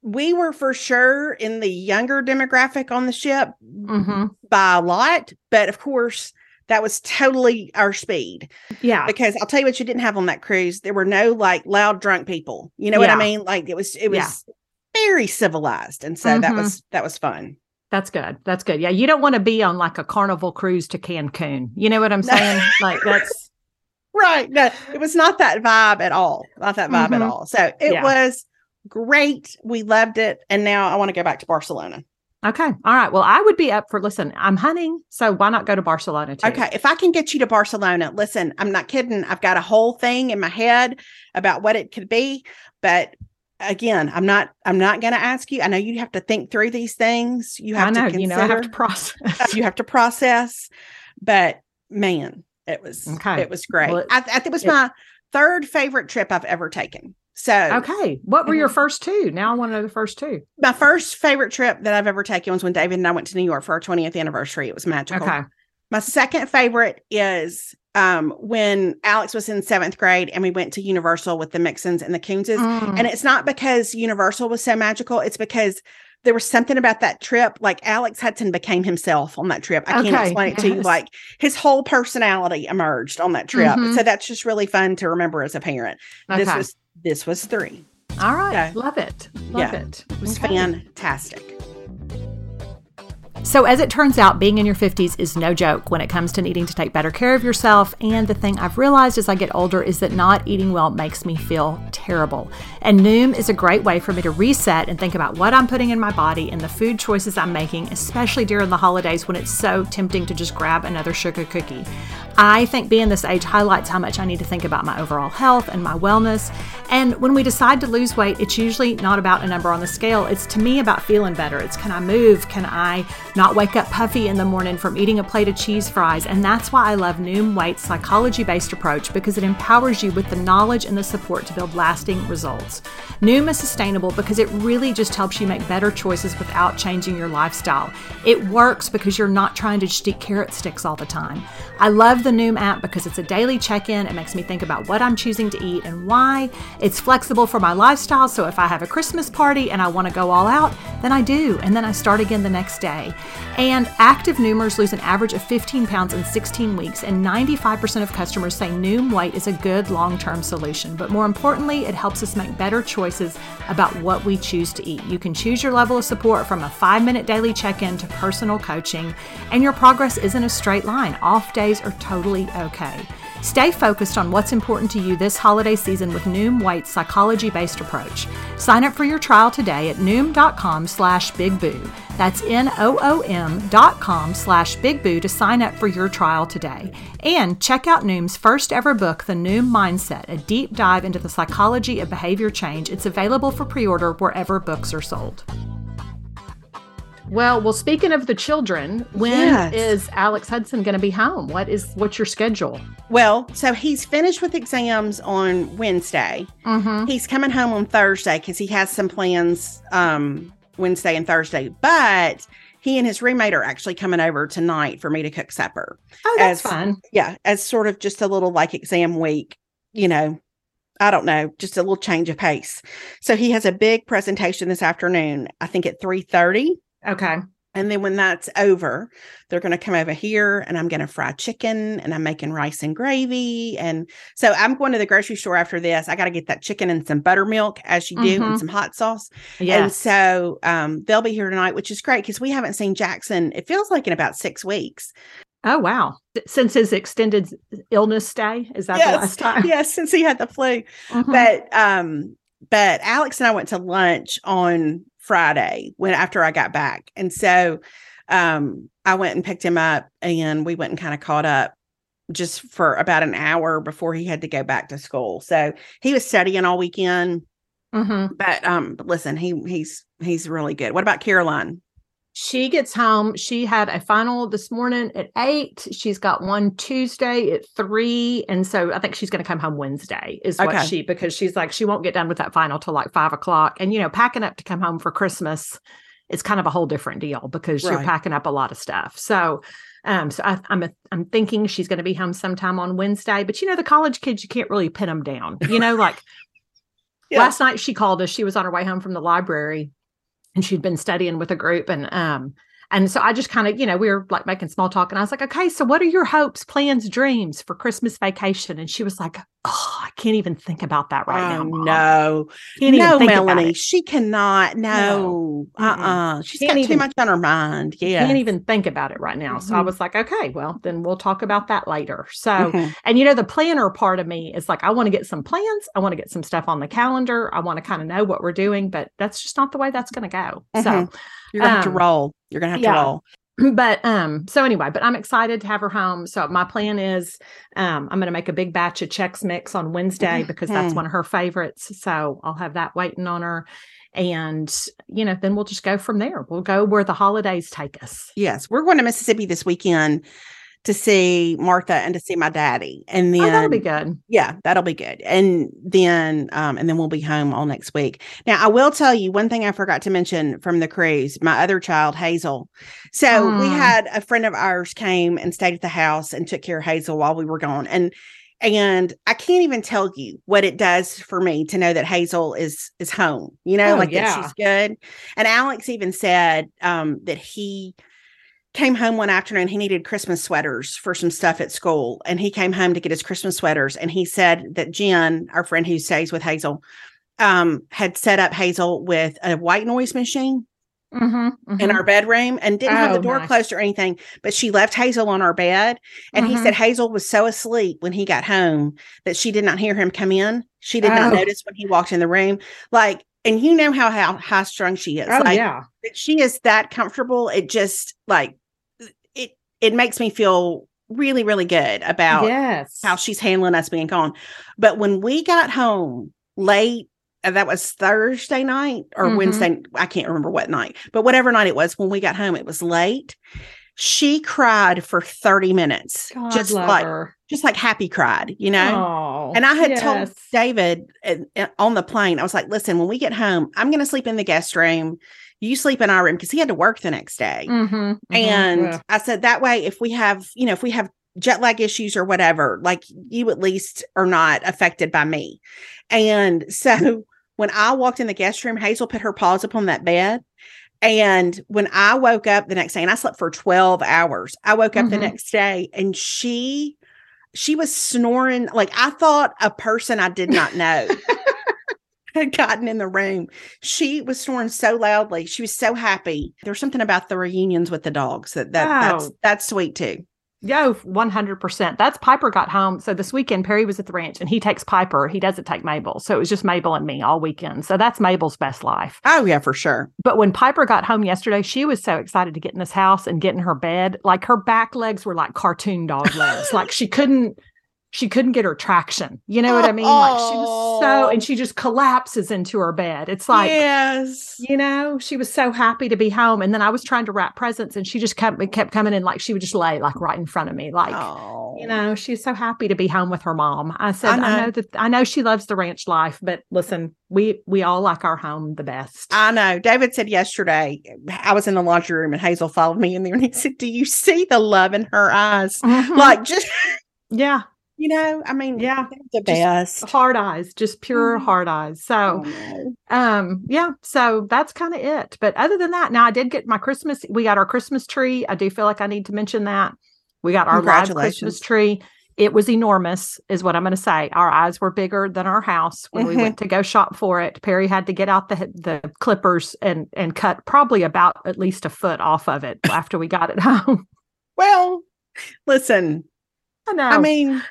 Speaker 1: we were for sure in the younger demographic on the ship mm-hmm. by a lot, but of course that was totally our speed.
Speaker 2: Yeah.
Speaker 1: Because I'll tell you what you didn't have on that cruise. There were no like loud drunk people. You know yeah. what I mean? Like it was it was yeah. very civilized. And so mm-hmm. that was that was fun.
Speaker 2: That's good. That's good. Yeah. You don't want to be on like a carnival cruise to Cancun. You know what I'm saying? like that's
Speaker 1: right. No, it was not that vibe at all. Not that vibe mm-hmm. at all. So it yeah. was great. We loved it. And now I want to go back to Barcelona.
Speaker 2: Okay. All right. Well, I would be up for listen, I'm hunting, so why not go to Barcelona too?
Speaker 1: Okay. If I can get you to Barcelona, listen, I'm not kidding. I've got a whole thing in my head about what it could be, but again, I'm not I'm not going to ask you. I know you have to think through these things. You have know, to consider, you know, I have to process. you have to process, but man, it was okay. it was great. Well, it, I, I, it was it, my third favorite trip I've ever taken. So
Speaker 2: okay, what were mm-hmm. your first two? Now I want to know the first two.
Speaker 1: My first favorite trip that I've ever taken was when David and I went to New York for our 20th anniversary. It was magical. Okay. My second favorite is um, when Alex was in seventh grade and we went to Universal with the Mixons and the Coonses. Mm. And it's not because Universal was so magical, it's because there was something about that trip. Like Alex Hudson became himself on that trip. I okay. can't explain yes. it to you. Like his whole personality emerged on that trip. Mm-hmm. So that's just really fun to remember as a parent. Okay. This was this was three.
Speaker 2: All right. So, Love it. Love yeah,
Speaker 1: it. It was okay. fantastic.
Speaker 3: So, as it turns out, being in your 50s is no joke when it comes to needing to take better care of yourself. And the thing I've realized as I get older is that not eating well makes me feel terrible. And Noom is a great way for me to reset and think about what I'm putting in my body and the food choices I'm making, especially during the holidays when it's so tempting to just grab another sugar cookie. I think being this age highlights how much I need to think about my overall health and my wellness. And when we decide to lose weight, it's usually not about a number on the scale. It's to me about feeling better. It's can I move? Can I not wake up puffy in the morning from eating a plate of cheese fries? And that's why I love Noom Weight's psychology based approach because it empowers you with the knowledge and the support to build lasting results. Noom is sustainable because it really just helps you make better choices without changing your lifestyle. It works because you're not trying to just eat carrot sticks all the time. I love the the Noom app because it's a daily check in. It makes me think about what I'm choosing to eat and why. It's flexible for my lifestyle, so if I have a Christmas party and I want to go all out, then I do, and then I start again the next day. And active Noomers lose an average of 15 pounds in 16 weeks, and 95% of customers say Noom Weight is a good long term solution. But more importantly, it helps us make better choices about what we choose to eat. You can choose your level of support from a five minute daily check in to personal coaching, and your progress isn't a straight line. Off days are totally totally okay. Stay focused on what's important to you this holiday season with Noom Weight's psychology-based approach. Sign up for your trial today at noom.com slash bigboo. That's N-O-O-M dot com slash bigboo to sign up for your trial today. And check out Noom's first ever book, The Noom Mindset, a deep dive into the psychology of behavior change. It's available for pre-order wherever books are sold.
Speaker 2: Well, well, speaking of the children, when yes. is Alex Hudson going to be home? What is what's your schedule?
Speaker 1: Well, so he's finished with exams on Wednesday. Mm-hmm. He's coming home on Thursday because he has some plans um, Wednesday and Thursday, but he and his roommate are actually coming over tonight for me to cook supper.
Speaker 2: Oh, that's as, fun.
Speaker 1: Yeah, as sort of just a little like exam week, you know, I don't know, just a little change of pace. So he has a big presentation this afternoon, I think at 3:30.
Speaker 2: Okay.
Speaker 1: And then when that's over, they're going to come over here and I'm going to fry chicken and I'm making rice and gravy. And so I'm going to the grocery store after this. I got to get that chicken and some buttermilk, as you do, mm-hmm. and some hot sauce. Yes. And so um, they'll be here tonight, which is great because we haven't seen Jackson, it feels like in about six weeks.
Speaker 2: Oh, wow. Since his extended illness stay? Is that yes. the last time?
Speaker 1: Yes, since he had the flu. Mm-hmm. But, um, but Alex and I went to lunch on Friday when after I got back. And so um, I went and picked him up and we went and kind of caught up just for about an hour before he had to go back to school. So he was studying all weekend. Mm-hmm. But um, listen, he he's he's really good. What about Caroline?
Speaker 2: she gets home. She had a final this morning at eight. She's got one Tuesday at three. And so I think she's going to come home Wednesday, is what okay. she, because she's like, she won't get done with that final till like five o'clock. And, you know, packing up to come home for Christmas is kind of a whole different deal because right. you're packing up a lot of stuff. So, um, so I, am I'm, a, I'm thinking she's going to be home sometime on Wednesday. But you know, the college kids, you can't really pin them down. You know, like yeah. last night she called us. She was on her way home from the library, and she'd been studying with a group and um and so I just kind of, you know, we were like making small talk and I was like, okay, so what are your hopes, plans, dreams for Christmas vacation? And she was like, oh, I can't even think about that right oh, now.
Speaker 1: Mom.
Speaker 2: No,
Speaker 1: can't no, Melanie, she cannot. No, no. uh,
Speaker 2: uh-uh. uh, she has got even, too much on her mind. Yeah, can't even think about it right now. Mm-hmm. So I mm-hmm. was like, okay, well, then we'll talk about that later. So, mm-hmm. and you know, the planner part of me is like, I want to get some plans. I want to get some stuff on the calendar. I want to kind of know what we're doing, but that's just not the way that's going to go. Mm-hmm.
Speaker 1: So you're gonna um, have to um, roll. You're gonna have yeah. to roll.
Speaker 2: but um so anyway but i'm excited to have her home so my plan is um i'm going to make a big batch of chex mix on wednesday mm-hmm. because that's one of her favorites so i'll have that waiting on her and you know then we'll just go from there we'll go where the holidays take us
Speaker 1: yes we're going to mississippi this weekend to see Martha and to see my daddy.
Speaker 2: And then oh, that'll be good.
Speaker 1: Yeah, that'll be good. And then um, and then we'll be home all next week. Now I will tell you one thing I forgot to mention from the cruise, my other child, Hazel. So mm. we had a friend of ours came and stayed at the house and took care of Hazel while we were gone. And and I can't even tell you what it does for me to know that Hazel is is home. You know, oh, like yeah. that she's good. And Alex even said um, that he came home one afternoon he needed christmas sweaters for some stuff at school and he came home to get his christmas sweaters and he said that jen our friend who stays with hazel um, had set up hazel with a white noise machine mm-hmm, mm-hmm. in our bedroom and didn't oh, have the oh, door closed or anything but she left hazel on our bed and mm-hmm. he said mm-hmm. hazel was so asleep when he got home that she did not hear him come in she did oh. not notice when he walked in the room like and you know how how high strung she is. Oh, like, yeah, she is that comfortable. It just like it it makes me feel really really good about yes how she's handling us being gone. But when we got home late. Uh, that was Thursday night or mm-hmm. Wednesday. I can't remember what night, but whatever night it was, when we got home, it was late she cried for 30 minutes God just like her. just like happy cried you know Aww, and i had yes. told david eh, eh, on the plane i was like listen when we get home i'm going to sleep in the guest room you sleep in our room because he had to work the next day mm-hmm, mm-hmm, and yeah. i said that way if we have you know if we have jet lag issues or whatever like you at least are not affected by me and so when i walked in the guest room hazel put her paws upon that bed and when I woke up the next day, and I slept for 12 hours, I woke up mm-hmm. the next day and she she was snoring like I thought a person I did not know had gotten in the room. She was snoring so loudly. She was so happy. There's something about the reunions with the dogs that, that that's that's sweet too.
Speaker 2: Yeah, 100%. That's Piper got home. So this weekend, Perry was at the ranch and he takes Piper. He doesn't take Mabel. So it was just Mabel and me all weekend. So that's Mabel's best life.
Speaker 1: Oh, yeah, for sure.
Speaker 2: But when Piper got home yesterday, she was so excited to get in this house and get in her bed. Like her back legs were like cartoon dog legs. like she couldn't, she couldn't get her traction. You know what I mean? Like she was so, oh. and she just collapses into her bed. It's like, yes, you know, she was so happy to be home. And then I was trying to wrap presents, and she just kept kept coming in, like she would just lay like right in front of me, like you oh. know, she's so happy to be home with her mom. I said, I know. I know that I know she loves the ranch life, but listen, we we all like our home the best.
Speaker 1: I know. David said yesterday, I was in the laundry room, and Hazel followed me in there, and he said, "Do you see the love in her eyes? Mm-hmm. Like just." Yeah you know i mean yeah best
Speaker 2: hard eyes just pure mm-hmm. hard eyes so oh, um yeah so that's kind of it but other than that now i did get my christmas we got our christmas tree i do feel like i need to mention that we got our live christmas tree it was enormous is what i'm going to say our eyes were bigger than our house when we went to go shop for it perry had to get out the the clippers and and cut probably about at least a foot off of it after we got it home
Speaker 1: well listen I, I mean,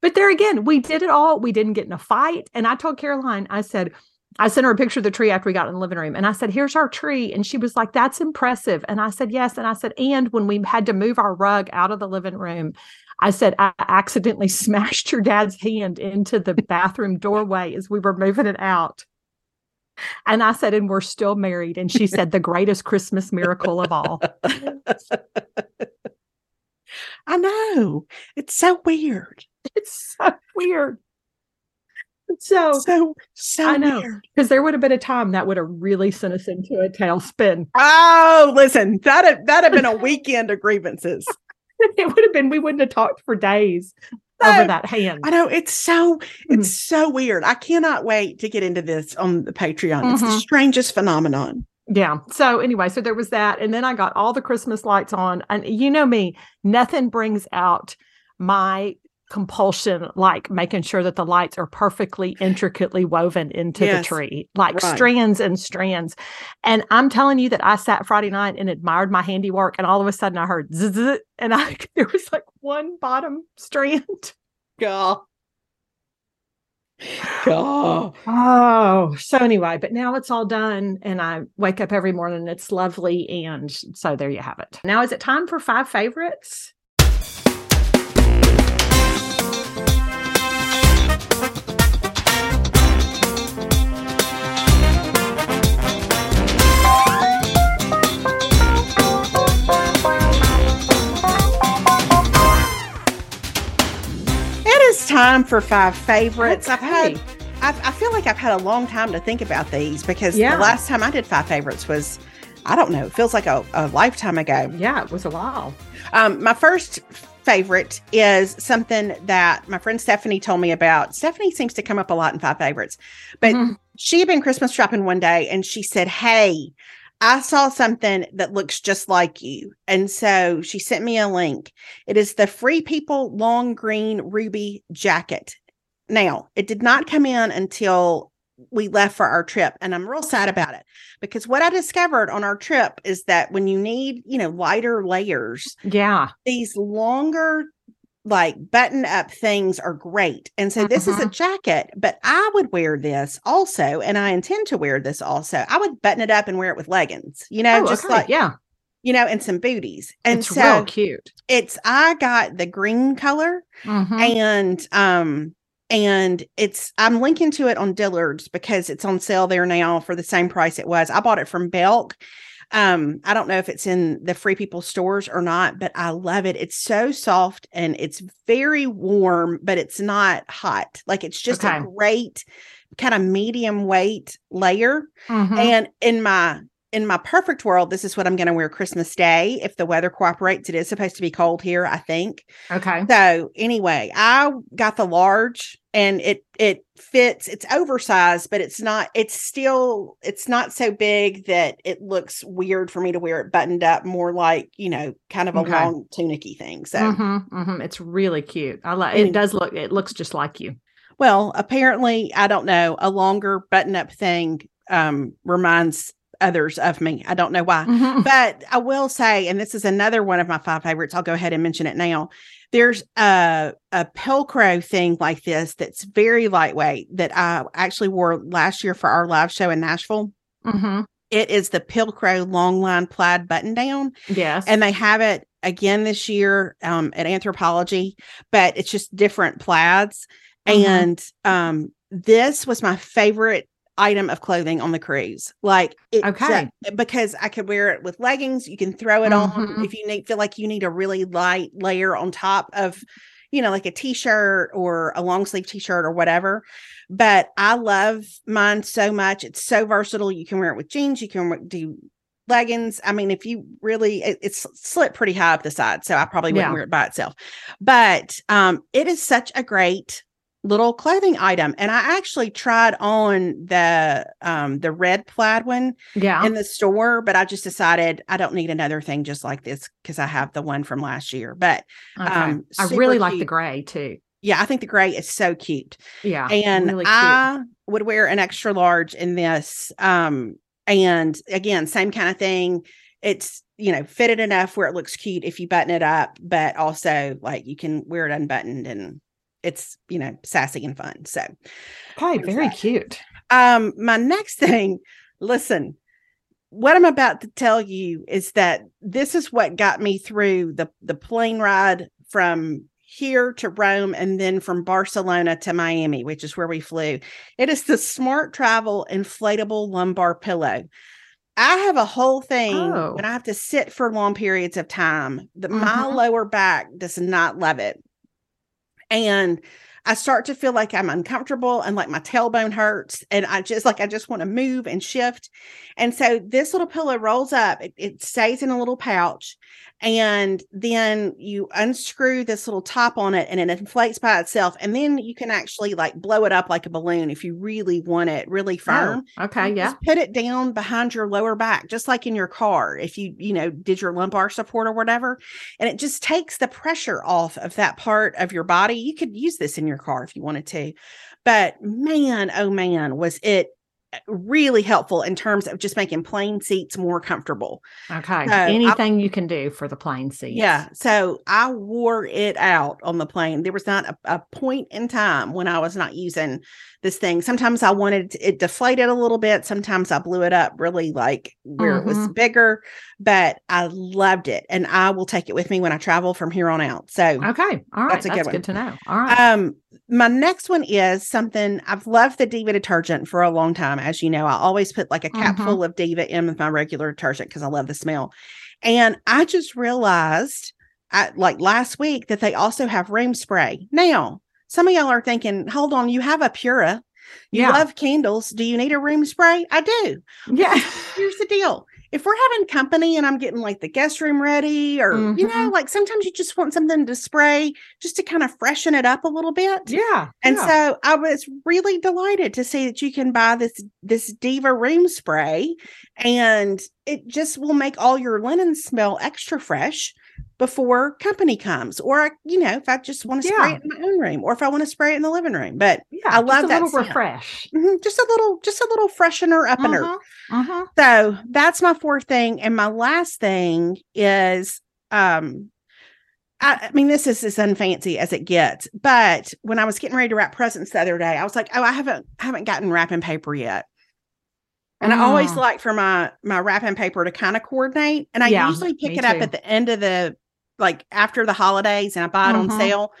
Speaker 2: but there again, we did it all. We didn't get in a fight. And I told Caroline, I said, I sent her a picture of the tree after we got in the living room. And I said, Here's our tree. And she was like, That's impressive. And I said, Yes. And I said, And when we had to move our rug out of the living room, I said, I accidentally smashed your dad's hand into the bathroom doorway as we were moving it out. And I said, And we're still married. And she said, The greatest Christmas miracle of all.
Speaker 1: I know. It's so weird. It's so weird.
Speaker 2: So so so I know because there would have been a time that would have really sent us into a tailspin.
Speaker 1: Oh, listen, that that have been a weekend of grievances.
Speaker 2: it would have been we wouldn't have talked for days so, over that hand.
Speaker 1: I know it's so it's mm-hmm. so weird. I cannot wait to get into this on the Patreon. Mm-hmm. It's the mm-hmm. strangest phenomenon.
Speaker 2: Yeah. So anyway, so there was that, and then I got all the Christmas lights on, and you know me, nothing brings out my compulsion like making sure that the lights are perfectly intricately woven into yes. the tree like right. strands and strands and i'm telling you that i sat friday night and admired my handiwork and all of a sudden i heard zzz, and i there was like one bottom strand
Speaker 1: girl
Speaker 2: Oh. oh, so anyway, but now it's all done, and I wake up every morning. It's lovely, and so there you have it. Now, is it time for five favorites?
Speaker 1: time for five favorites. Okay. I've had, I've, i feel like I've had a long time to think about these because yeah. the last time I did five favorites was, I don't know, it feels like a, a lifetime ago.
Speaker 2: Yeah, it was a while.
Speaker 1: Um, my first favorite is something that my friend Stephanie told me about. Stephanie seems to come up a lot in five favorites, but mm-hmm. she had been Christmas shopping one day and she said, Hey, I saw something that looks just like you. And so she sent me a link. It is the Free People Long Green Ruby Jacket. Now, it did not come in until we left for our trip and i'm real sad about it because what i discovered on our trip is that when you need you know lighter layers
Speaker 2: yeah
Speaker 1: these longer like button up things are great. And so this uh-huh. is a mm-hmm. jacket, but I would wear this also. And I intend to wear this also. I would button it up and wear it with leggings, you know, oh, just okay. like, yeah, you know, and some booties. And it's so cute. It's, I got the green color mm-hmm. and, um, and it's I'm linking to it on Dillard's because it's on sale there now for the same price it was. I bought it from Belk. Um, I don't know if it's in the Free People stores or not, but I love it. It's so soft and it's very warm, but it's not hot. Like it's just okay. a great kind of medium weight layer. Mm-hmm. And in my in my perfect world, this is what I'm going to wear Christmas Day if the weather cooperates. It is supposed to be cold here, I think.
Speaker 2: Okay.
Speaker 1: So anyway, I got the large and it it fits. It's oversized, but it's not. It's still. It's not so big that it looks weird for me to wear it buttoned up. More like you know, kind of a okay. long tunicky thing. So mm-hmm,
Speaker 2: mm-hmm. it's really cute. I like. It does look. It looks just like you.
Speaker 1: Well, apparently, I don't know. A longer button up thing um, reminds others of me. I don't know why. Mm-hmm. But I will say, and this is another one of my five favorites, I'll go ahead and mention it now. There's a, a Pilcro thing like this that's very lightweight that I actually wore last year for our live show in Nashville. Mm-hmm. It is the Pilcro long line plaid button down.
Speaker 2: Yes.
Speaker 1: And they have it again this year um, at Anthropologie, but it's just different plaids. Mm-hmm. And um, this was my favorite item of clothing on the cruise. Like it, okay, because I could wear it with leggings. You can throw it mm-hmm. on if you need feel like you need a really light layer on top of, you know, like a t-shirt or a long sleeve t-shirt or whatever. But I love mine so much. It's so versatile. You can wear it with jeans. You can do leggings. I mean, if you really, it, it's slit pretty high up the side, so I probably wouldn't yeah. wear it by itself. But um, it is such a great little clothing item and i actually tried on the um the red plaid one yeah in the store but i just decided i don't need another thing just like this because i have the one from last year but okay.
Speaker 2: um i really like the gray too
Speaker 1: yeah i think the gray is so cute yeah and really cute. i would wear an extra large in this um and again same kind of thing it's you know fitted enough where it looks cute if you button it up but also like you can wear it unbuttoned and it's you know sassy and fun. So,
Speaker 2: hi, very that. cute.
Speaker 1: Um, my next thing, listen, what I'm about to tell you is that this is what got me through the the plane ride from here to Rome and then from Barcelona to Miami, which is where we flew. It is the Smart Travel inflatable lumbar pillow. I have a whole thing oh. when I have to sit for long periods of time that mm-hmm. my lower back does not love it and I start to feel like I'm uncomfortable and like my tailbone hurts and I just like I just want to move and shift. And so this little pillow rolls up, it, it stays in a little pouch and then you unscrew this little top on it and it inflates by itself and then you can actually like blow it up like a balloon if you really want it really oh, firm
Speaker 2: oh, okay yeah
Speaker 1: put it down behind your lower back just like in your car if you you know did your lumbar support or whatever and it just takes the pressure off of that part of your body you could use this in your car if you wanted to but man oh man was it really helpful in terms of just making plane seats more comfortable.
Speaker 2: Okay. So Anything I, you can do for the plane seat.
Speaker 1: Yeah. So I wore it out on the plane. There was not a, a point in time when I was not using this thing. Sometimes I wanted it deflated a little bit. Sometimes I blew it up really like where mm-hmm. it was mm-hmm. bigger, but I loved it. And I will take it with me when I travel from here on out. So,
Speaker 2: okay. All right. That's a that's good, one. good to know. All
Speaker 1: right. Um, my next one is something I've loved the Diva detergent for a long time. As you know, I always put like a cap mm-hmm. full of Diva in with my regular detergent because I love the smell. And I just realized I, like last week that they also have room spray. Now, some of y'all are thinking, hold on, you have a Pura. You yeah. love candles. Do you need a room spray? I do. Yeah. Here's the deal. If we're having company and I'm getting like the guest room ready, or mm-hmm. you know, mm-hmm. like sometimes you just want something to spray just to kind of freshen it up a little bit.
Speaker 2: Yeah.
Speaker 1: And yeah. so I was really delighted to see that you can buy this this Diva room spray and it just will make all your linens smell extra fresh before company comes, or I, you know, if I just want to yeah. spray it in my own room, or if I want to spray it in the living room. But yeah, I love that little
Speaker 2: scent. refresh,
Speaker 1: mm-hmm. just a little, just a little freshener up and uh uh-huh. So that's my fourth thing, and my last thing is, um, I, I mean, this is as unfancy as it gets. But when I was getting ready to wrap presents the other day, I was like, oh, I haven't I haven't gotten wrapping paper yet. And I always mm. like for my my wrapping paper to kind of coordinate. And I yeah, usually pick it up at the end of the like after the holidays and I buy it mm-hmm. on sale.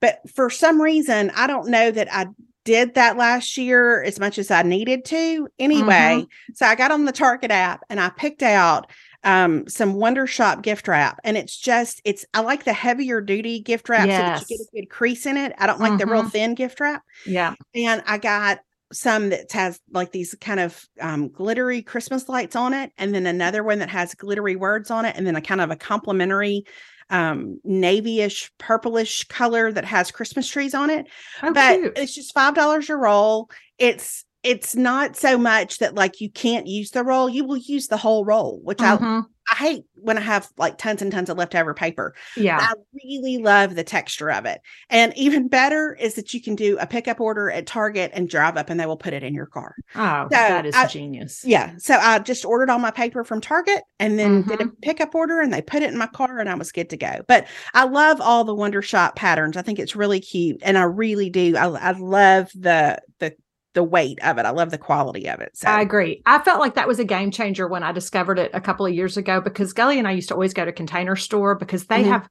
Speaker 1: But for some reason, I don't know that I did that last year as much as I needed to. Anyway, mm-hmm. so I got on the Target app and I picked out um, some Wondershop gift wrap. And it's just, it's, I like the heavier duty gift wrap yes. so that you get a good crease in it. I don't like mm-hmm. the real mm-hmm. thin gift wrap.
Speaker 2: Yeah.
Speaker 1: And I got some that has like these kind of um, glittery Christmas lights on it. And then another one that has glittery words on it. And then a kind of a complimentary um, navyish purplish color that has Christmas trees on it. Oh, but cute. it's just five dollars a roll. It's it's not so much that like you can't use the roll, you will use the whole roll, which mm-hmm. I I hate when I have like tons and tons of leftover paper. Yeah. I really love the texture of it. And even better is that you can do a pickup order at Target and drive up and they will put it in your car.
Speaker 2: Oh, so that is I, genius.
Speaker 1: Yeah. So I just ordered all my paper from Target and then mm-hmm. did a mm-hmm. pickup order and they put it in my car and I was good to go. But I love all the Wondershop patterns. I think it's really cute. And I really do. I, I love the the the weight of it. I love the quality of it. So.
Speaker 2: I agree. I felt like that was a game changer when I discovered it a couple of years ago because Gully and I used to always go to Container Store because they mm-hmm. have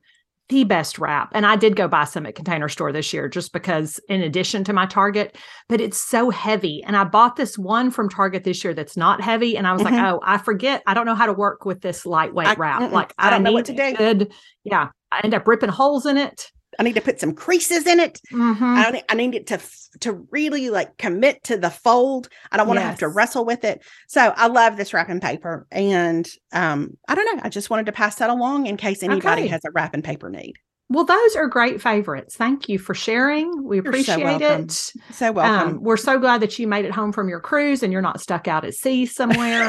Speaker 2: the best wrap. And I did go buy some at Container Store this year just because, in addition to my Target, but it's so heavy. And I bought this one from Target this year that's not heavy. And I was mm-hmm. like, oh, I forget. I don't know how to work with this lightweight I, wrap. Like, I, I don't know what to do. Good. Yeah. I end up ripping holes in it.
Speaker 1: I need to put some creases in it. Mm-hmm. I, need, I, need, it to to really like commit to the fold. I don't want yes. to have to wrestle with it. So I love this wrapping paper, and um, I don't know. I just wanted to pass that along in case anybody okay. has a wrapping paper need.
Speaker 2: Well, those are great favorites. Thank you for sharing. We appreciate so it.
Speaker 1: So um, welcome.
Speaker 2: Um, we're so glad that you made it home from your cruise and you're not stuck out at sea somewhere.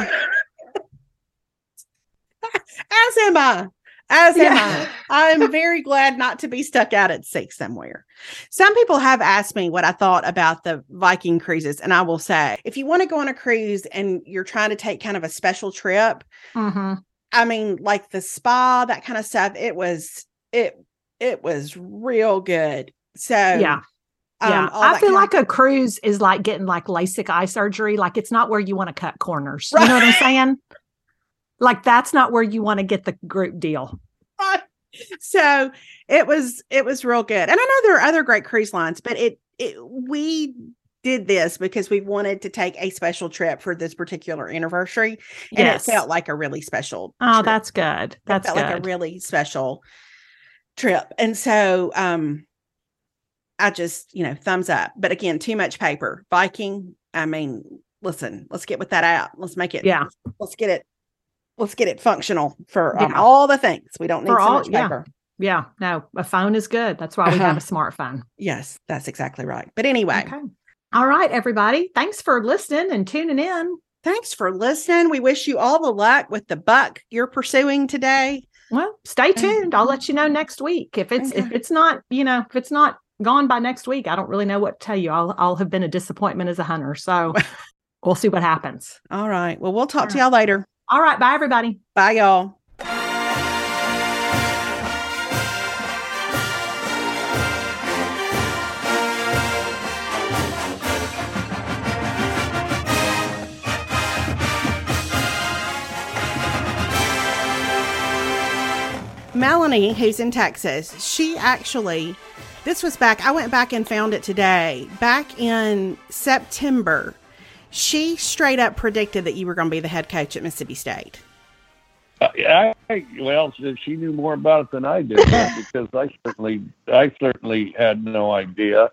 Speaker 1: As am I as yeah. am I. I'm very glad not to be stuck out at sea somewhere. Some people have asked me what I thought about the Viking cruises, and I will say, if you want to go on a cruise and you're trying to take kind of a special trip, mm-hmm. I mean, like the spa, that kind of stuff, it was it it was real good. So yeah.
Speaker 2: Um, yeah, I feel like of- a cruise is like getting like LASIK eye surgery. Like it's not where you want to cut corners. Right. You know what I'm saying? like that's not where you want to get the group deal
Speaker 1: so it was it was real good and i know there are other great cruise lines but it, it we did this because we wanted to take a special trip for this particular anniversary and yes. it felt like a really special
Speaker 2: oh trip. that's good that's good. like a
Speaker 1: really special trip and so um i just you know thumbs up but again too much paper viking i mean listen let's get with that out let's make it yeah let's get it let's get it functional for um, yeah. all the things. We don't need for so all, much paper.
Speaker 2: Yeah. yeah. no, a phone is good. That's why we have a uh-huh. smartphone.
Speaker 1: Yes, that's exactly right. But anyway. Okay.
Speaker 2: All right, everybody. Thanks for listening and tuning in.
Speaker 1: Thanks for listening. We wish you all the luck with the buck you're pursuing today.
Speaker 2: Well, stay tuned. I'll let you know next week. If it's okay. if it's not, you know, if it's not gone by next week, I don't really know what to tell you. I'll I'll have been a disappointment as a hunter. So we'll see what happens.
Speaker 1: All right. Well, we'll talk all to y'all all later.
Speaker 2: All right. Bye, everybody.
Speaker 1: Bye, y'all. Melanie, who's in Texas, she actually, this was back, I went back and found it today. Back in September, she straight up predicted that you were going to be the head coach at Mississippi State. Uh, I, I,
Speaker 4: well, she knew more about it than I did because I certainly, I certainly had no idea.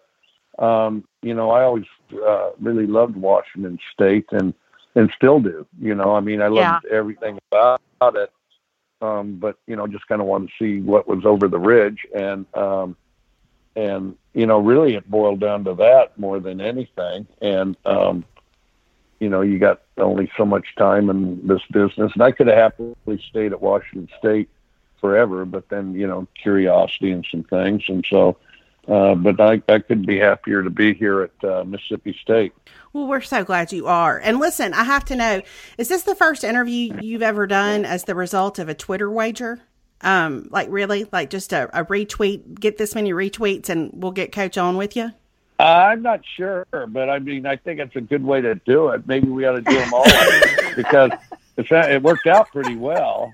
Speaker 4: Um, you know, I always uh, really loved Washington State and and still do. You know, I mean, I loved yeah. everything about it. Um, but you know, just kind of wanted to see what was over the ridge, and um, and you know, really, it boiled down to that more than anything. And um, you know, you got only so much time in this business. And I could have happily stayed at Washington State forever, but then, you know, curiosity and some things. And so, uh, but I, I could be happier to be here at uh, Mississippi State.
Speaker 1: Well, we're so glad you are. And listen, I have to know is this the first interview you've ever done as the result of a Twitter wager? Um, like, really? Like, just a, a retweet, get this many retweets, and we'll get Coach on with you?
Speaker 4: I'm not sure, but I mean, I think it's a good way to do it. Maybe we ought to do them all because it's, it worked out pretty well.